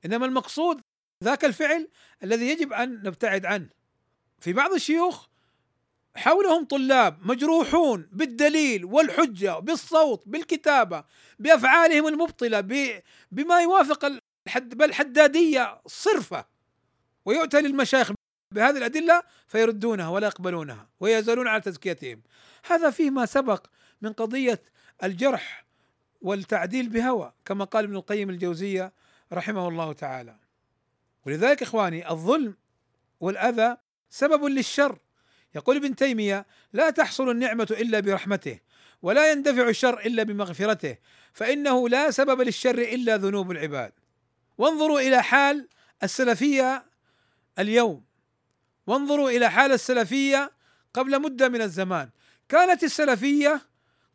إنما المقصود ذاك الفعل الذي يجب أن نبتعد عنه. في بعض الشيوخ حولهم طلاب مجروحون بالدليل والحجة بالصوت بالكتابة بأفعالهم المبطلة بما يوافق الحد بل حدادية صرفة. ويؤتى للمشايخ بهذه الأدلة فيردونها ولا يقبلونها ويزالون على تزكيتهم. هذا فيه ما سبق من قضية الجرح والتعديل بهوى كما قال ابن القيم الجوزية رحمه الله تعالى. ولذلك إخواني الظلم والأذى سبب للشر. يقول ابن تيمية لا تحصل النعمة إلا برحمته ولا يندفع الشر إلا بمغفرته فإنه لا سبب للشر إلا ذنوب العباد. وانظروا إلى حال السلفية اليوم. وانظروا إلى حال السلفية قبل مدة من الزمان. كانت السلفية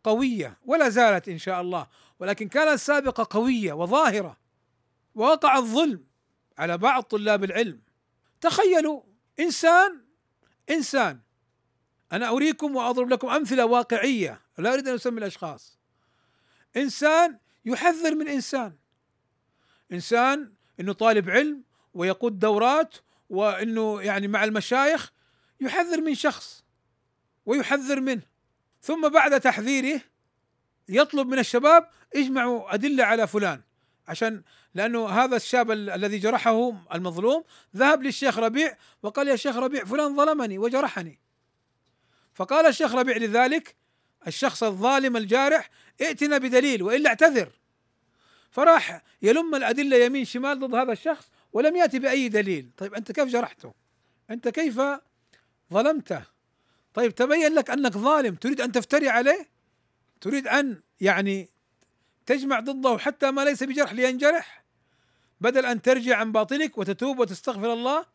قوية ولا زالت إن شاء الله ولكن كانت السابقة قوية وظاهرة. ووقع الظلم على بعض طلاب العلم. تخيلوا إنسان إنسان. أنا أريكم وأضرب لكم أمثلة واقعية لا أريد أن أسمي الأشخاص. إنسان يحذر من إنسان. إنسان إنه طالب علم ويقود دورات وإنه يعني مع المشايخ يحذر من شخص ويحذر منه. ثم بعد تحذيره يطلب من الشباب اجمعوا أدلة على فلان عشان لأنه هذا الشاب الذي جرحه المظلوم ذهب للشيخ ربيع وقال يا شيخ ربيع فلان ظلمني وجرحني. فقال الشيخ ربيع لذلك الشخص الظالم الجارح ائتنا بدليل وإلا اعتذر. فراح يلم الأدلة يمين شمال ضد هذا الشخص ولم يأتي بأي دليل. طيب أنت كيف جرحته؟ أنت كيف ظلمته؟ طيب تبين لك أنك ظالم تريد أن تفتري عليه؟ تريد أن يعني تجمع ضده حتى ما ليس بجرح لينجرح؟ بدل أن ترجع عن باطلك وتتوب وتستغفر الله.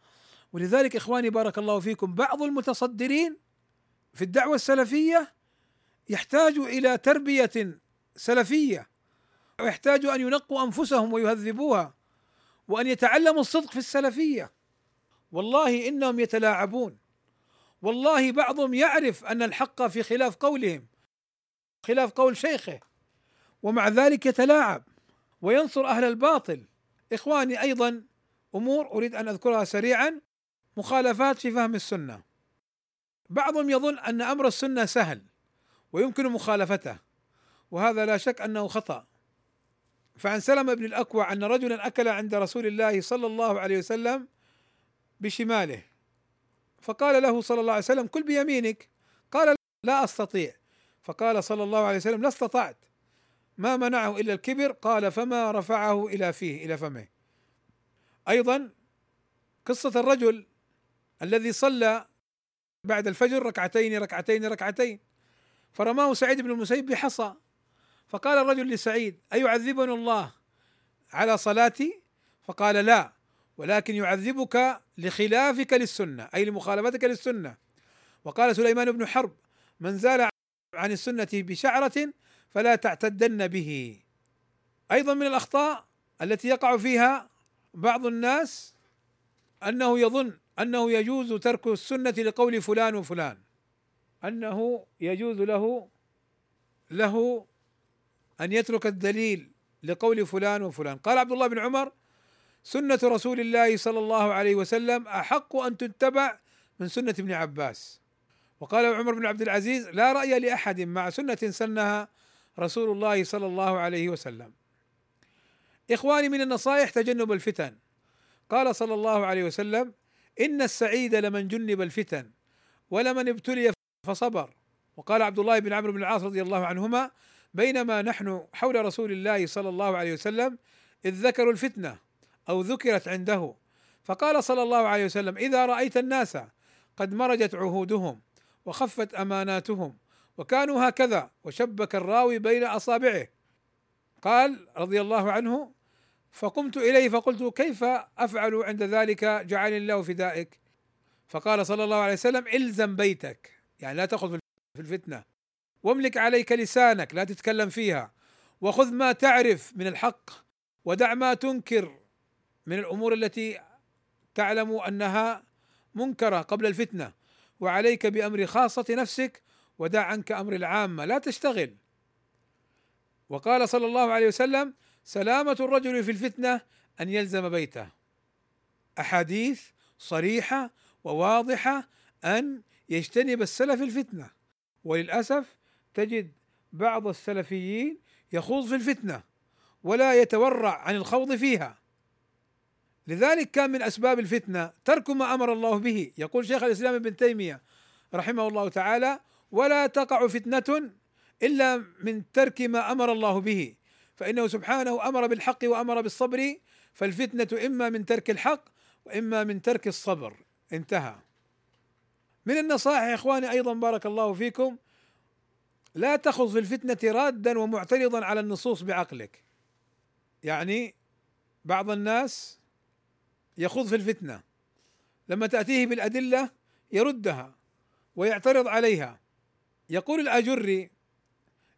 ولذلك إخواني بارك الله فيكم بعض المتصدرين في الدعوة السلفية يحتاج إلى تربية سلفية ويحتاج أن ينقوا أنفسهم ويهذبوها وأن يتعلموا الصدق في السلفية. والله إنهم يتلاعبون. والله بعضهم يعرف أن الحق في خلاف قولهم خلاف قول شيخه ومع ذلك يتلاعب وينصر أهل الباطل. إخواني أيضا أمور أريد أن أذكرها سريعا مخالفات في فهم السنة. بعضهم يظن أن أمر السنة سهل ويمكن مخالفته وهذا لا شك أنه خطأ. فعن سلمة بن الأكوع أن رجلا أكل عند رسول الله صلى الله عليه وسلم بشماله فقال له صلى الله عليه وسلم كل بيمينك. قال لا أستطيع. فقال صلى الله عليه وسلم لا استطعت. ما منعه إلا الكبر قال فما رفعه إلى فيه إلى فمه. أيضا قصة الرجل الذي صلى بعد الفجر ركعتين ركعتين ركعتين فرماه سعيد بن المسيب بحصى. فقال الرجل لسعيد أيعذبني الله على صلاتي؟ فقال لا ولكن يعذبك لخلافك للسنة أي لمخالفتك للسنة. وقال سليمان بن حرب من زال عن السنة بشعرة فلا تعتدن به. أيضا من الأخطاء التي يقع فيها بعض الناس أنه يظن أنه يجوز ترك السنة لقول فلان وفلان. أنه يجوز له له أن يترك الدليل لقول فلان وفلان. قال عبد الله بن عمر سنة رسول الله صلى الله عليه وسلم أحق أن تتبع من سنة ابن عباس. وقال عمر بن عبد العزيز لا رأي لأحد مع سنة سنها رسول الله صلى الله عليه وسلم. إخواني من النصائح تجنب الفتن. قال صلى الله عليه وسلم إن السعيد لمن جنب الفتن ولمن ابتلي فصبر. وقال عبد الله بن عمرو بن العاص رضي الله عنهما بينما نحن حول رسول الله صلى الله عليه وسلم إذ ذكروا الفتنة أو ذكرت عنده. فقال صلى الله عليه وسلم إذا رأيت الناس قد مرجت عهودهم وخفت أماناتهم وكانوا هكذا وشبك الراوي بين أصابعه. قال رضي الله عنه فقمت إليه فقلت كيف أفعل عند ذلك؟ جعلني الله فدائك. فقال صلى الله عليه وسلم إلزم بيتك. يعني لا تأخذ في الفتنة. واملك عليك لسانك لا تتكلم فيها. وخذ ما تعرف من الحق ودع ما تنكر من الأمور التي تعلم أنها منكرة قبل الفتنة. وعليك بأمر خاصة نفسك ودع عنك أمر العامة لا تشتغل. وقال صلى الله عليه وسلم سلامة الرجل في الفتنة أن يلزم بيته. أحاديث صريحة وواضحة أن يجتنب السلف الفتنة. وللأسف تجد بعض السلفيين يخوض في الفتنة ولا يتورع عن الخوض فيها. لذلك كان من أسباب الفتنة ترك ما أمر الله به. يقول شيخ الإسلام ابن تيمية رحمه الله تعالى ولا تقع فتنة إلا من ترك ما أمر الله به. فإنه سبحانه أمر بالحق وأمر بالصبر فالفتنة إما من ترك الحق وإما من ترك الصبر. انتهى. من النصائح يا إخواني أيضا بارك الله فيكم لا تخذ في الفتنة رادا ومعترضا على النصوص بعقلك. يعني بعض الناس يخوض في الفتنة لما تأتيه بالأدلة يردها ويعترض عليها. يقول الأجري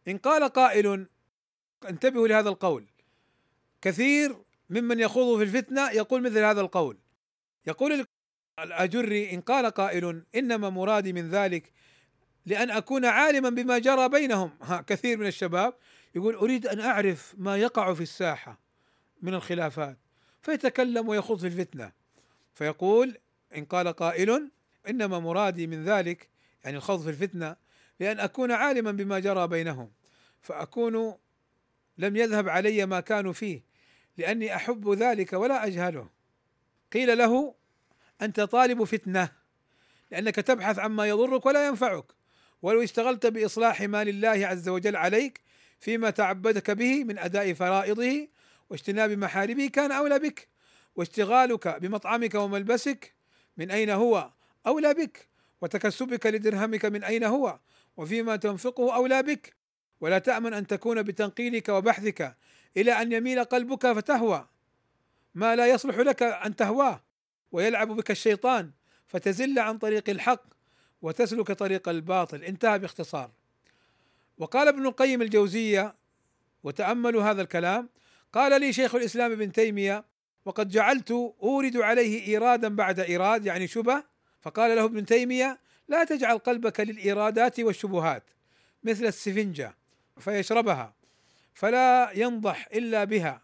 إن قال قائل انتبهوا لهذا القول. كثير ممن يخوض في الفتنة يقول مثل هذا القول. يقول الأجري إن قال قائل إنما مرادي من ذلك لأن أكون عالما بما جرى بينهم. ها كثير من الشباب يقول أريد أن أعرف ما يقع في الساحة من الخلافات. فيتكلم ويخوض في الفتنة. فيقول إن قال قائل إنما مرادي من ذلك يعني الخوض في الفتنة لأن أكون عالما بما جرى بينهم فأكون لم يذهب علي ما كانوا فيه لأني أحب ذلك ولا أجهله. قيل له أنت طالب فتنة لأنك تبحث عما يضرك ولا ينفعك ولو اشتغلت بإصلاح ما لله عز وجل عليك فيما تعبدك به من أداء فرائضه واجتناب محارمه كان أولى بك واشتغالك بمطعمك وملبسك من أين هو أولى بك وتكسبك لدرهمك من أين هو وفيما تنفقه أولى بك. ولا تأمن أن تكون بتنقيلك وبحثك إلى أن يميل قلبك فتهوى. ما لا يصلح لك أن تهواه. ويلعب بك الشيطان فتزل عن طريق الحق وتسلك طريق الباطل. انتهى باختصار. وقال ابن القيم الجوزية وتأملوا هذا الكلام قال لي شيخ الإسلام ابن تيمية وقد جعلت أورد عليه إيرادا بعد إيراد يعني شبه فقال له ابن تيمية لا تجعل قلبك للإيرادات والشبهات مثل السفنجة فيشربها فلا ينضح إلا بها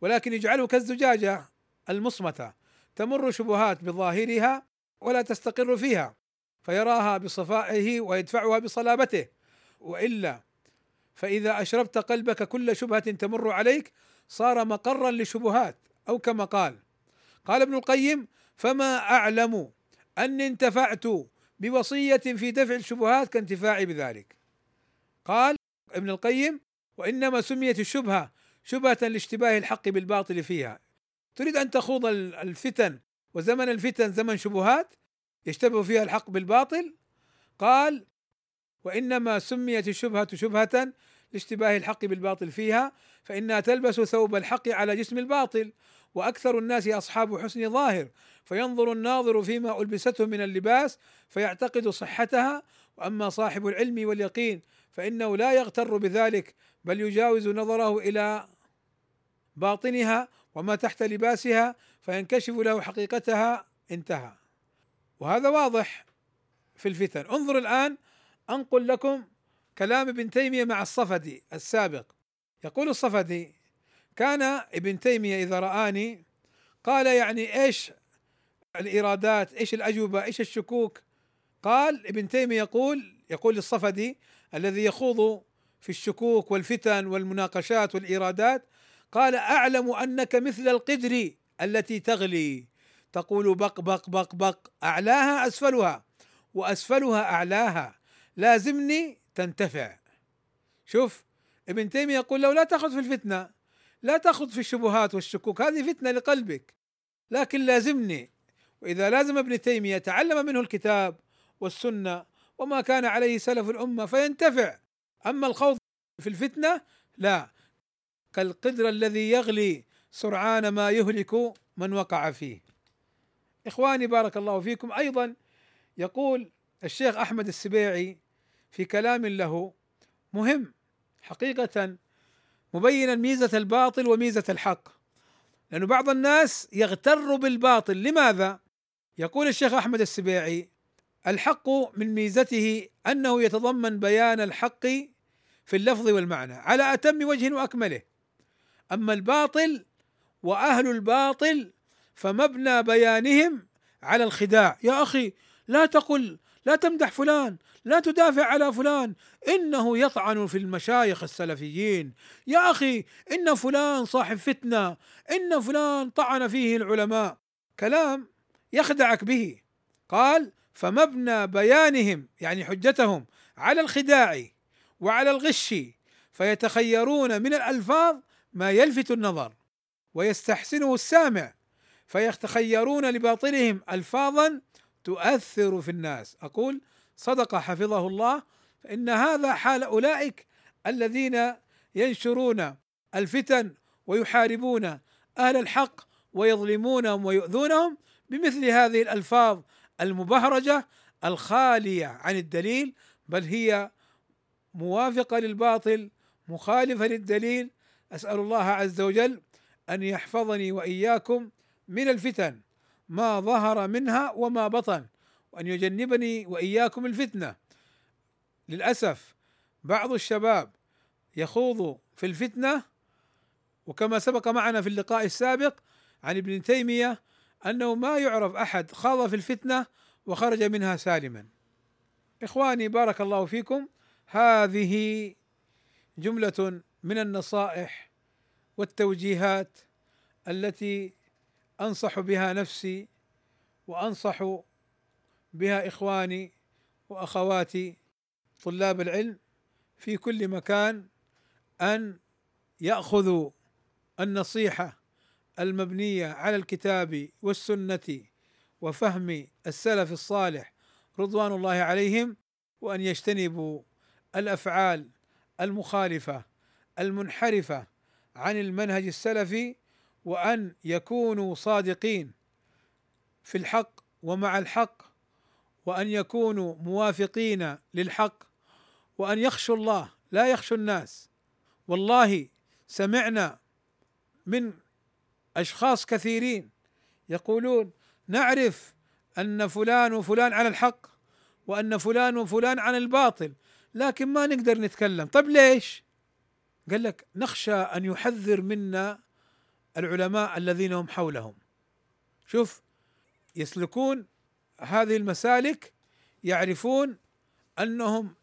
ولكن اجعله كالزجاجة المصمتة تمر شبهات بظاهرها ولا تستقر فيها فيراها بصفائه ويدفعها بصلابته وإلا فإذا أشربت قلبك كل شبهة تمر عليك صار مقرا لشبهات أو كما قال. قال ابن القيم فما أعلم اني انتفعت بوصية في دفع الشبهات كانتفاعي بذلك. قال ابن القيم وإنما سميت الشبهة شبهة لاشتباه الحق بالباطل فيها. تريد أن تخوض الفتن وزمن الفتن زمن شبهات يشتبه فيها الحق بالباطل؟ قال وإنما سميت الشبهة شبهة لاشتباه الحق بالباطل فيها فإنها تلبس ثوب الحق على جسم الباطل وأكثر الناس أصحاب حسن ظاهر فينظر الناظر فيما ألبسته من اللباس فيعتقد صحتها وأما صاحب العلم واليقين فإنه لا يغتر بذلك بل يجاوز نظره إلى باطنها وما تحت لباسها فينكشف له حقيقتها انتهى. وهذا واضح في الفتن. انظر الآن أنقل لكم كلام ابن تيمية مع الصفدي السابق. يقول الصفدي كان ابن تيمية إذا رآني قال يعني إيش الإيرادات إيش الأجوبة إيش الشكوك؟ قال ابن تيمية يقول يقول الصفدي الذي يخوض في الشكوك والفتن والمناقشات والإيرادات قال أعلم أنك مثل القدر التي تغلي. تقول بق بق بق بق أعلاها أسفلها وأسفلها أعلاها. لازمني تنتفع. شوف ابن تيمية يقول له لا تأخذ في الفتنة لا تأخذ في الشبهات والشكوك هذه فتنة لقلبك لكن لازمني وإذا لازم ابن تيمية تعلم منه الكتاب والسنة وما كان عليه سلف الأمة فينتفع. أما الخوض في الفتنة لا. كالقدر الذي يغلي سرعان ما يهلك من وقع فيه. إخواني بارك الله فيكم. أيضا يقول الشيخ أحمد السبيعي في كلام له مهم حقيقة مبينا ميزة الباطل وميزة الحق. لأن بعض الناس يغتر بالباطل. لماذا؟ يقول الشيخ أحمد السبيعي الحق من ميزته أنه يتضمن بيان الحق في اللفظ والمعنى على أتم وجه وأكمله. أما الباطل وأهل الباطل فمبنى بيانهم على الخداع. يا أخي لا تقل لا تمدح فلان لا تدافع على فلان إنه يطعن في المشايخ السلفيين. يا أخي إن فلان صاحب فتنة إن فلان طعن فيه العلماء. كلام يخدعك به. قال فمبنى بيانهم يعني حجتهم على الخداع وعلى الغش فيتخيرون من الألفاظ ما يلفت النظر ويستحسنه السامع فيتخيرون لباطلهم ألفاظا تؤثر في الناس. أقول صدق حفظه الله فإن هذا حال أولئك الذين ينشرون الفتن ويحاربون أهل الحق ويظلمونهم ويؤذونهم بمثل هذه الألفاظ المبهرجة الخالية عن الدليل بل هي موافقة للباطل مخالفة للدليل. أسأل الله عز وجل أن يحفظني وإياكم من الفتن ما ظهر منها وما بطن وأن يجنبني وإياكم الفتنة. للأسف بعض الشباب يخوض في الفتنة وكما سبق معنا في اللقاء السابق عن ابن تيمية أنه ما يعرف أحد خاض في الفتنة وخرج منها سالما. إخواني بارك الله فيكم هذه جملة من النصائح والتوجيهات التي أنصح بها نفسي وأنصح بها إخواني وأخواتي طلاب العلم في كل مكان أن يأخذوا النصيحة المبنية على الكتاب والسنة وفهم السلف الصالح رضوان الله عليهم وأن يجتنبوا الأفعال المخالفة المنحرفة عن المنهج السلفي وأن يكونوا صادقين في الحق ومع الحق وأن يكونوا موافقين للحق وأن يخشوا الله لا يخشوا الناس. والله سمعنا من أشخاص كثيرين يقولون نعرف أن فلان وفلان على الحق وأن فلان وفلان على الباطل لكن ما نقدر نتكلم. طيب ليش؟ قال لك نخشى أن يحذر منا العلماء الذين هم حولهم. شوف يسلكون هذه المسالك يعرفون أنهم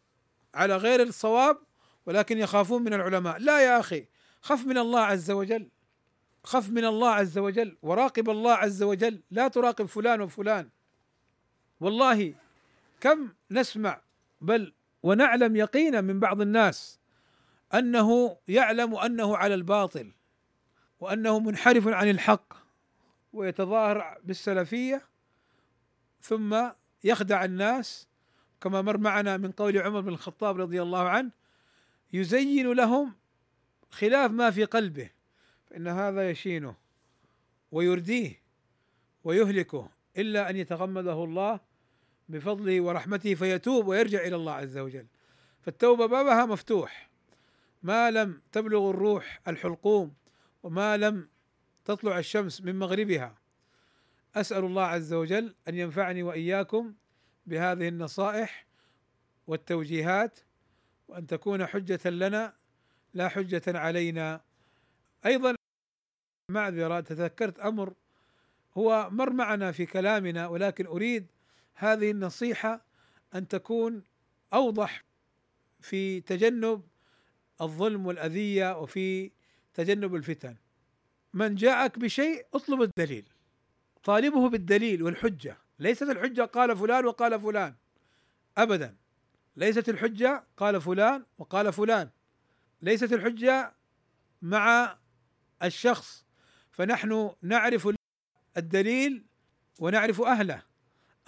على غير الصواب ولكن يخافون من العلماء. لا يا أخي خف من الله عز وجل. خف من الله عز وجل وراقب الله عز وجل. لا تراقب فلان وفلان. والله كم نسمع بل ونعلم يقينا من بعض الناس أنه يعلم أنه على الباطل وأنه منحرف عن الحق ويتظاهر بالسلفية ثم يخدع الناس. كما مر معنا من قول عمر بن الخطاب رضي الله عنه يزين لهم خلاف ما في قلبه. فإن هذا يشينه ويرديه ويهلكه إلا أن يتغمده الله بفضله ورحمته فيتوب ويرجع إلى الله عز وجل. فالتوبة بابها مفتوح. ما لم تبلغ الروح الحلقوم وما لم تطلع الشمس من مغربها. أسأل الله عز وجل أن ينفعني وإياكم بهذه النصائح والتوجيهات وأن تكون حجة لنا لا حجة علينا. أيضا معذرة تذكرت أمر هو مر معنا في كلامنا ولكن أريد هذه النصيحة أن تكون أوضح في تجنب الظلم والأذية وفي تجنب الفتن. من جاءك بشيء اطلب الدليل. طالبه بالدليل والحجة. ليست الحجة قال فلان وقال فلان. ابدا. ليست الحجة قال فلان وقال فلان. ليست الحجة مع الشخص فنحن نعرف الدليل ونعرف أهله.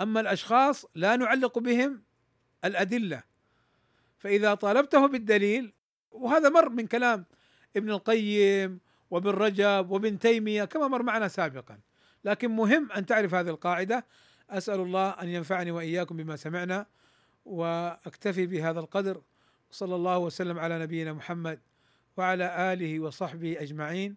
أما الأشخاص لا نعلق بهم الأدلة. فإذا طالبته بالدليل وهذا مر من كلام ابن القيم وابن رجب وابن تيمية كما مر معنا سابقا. لكن مهم أن تعرف هذه القاعدة. أسأل الله أن ينفعني وإياكم بما سمعنا وأكتفي بهذا القدر. صلى الله وسلم على نبينا محمد وعلى آله وصحبه أجمعين.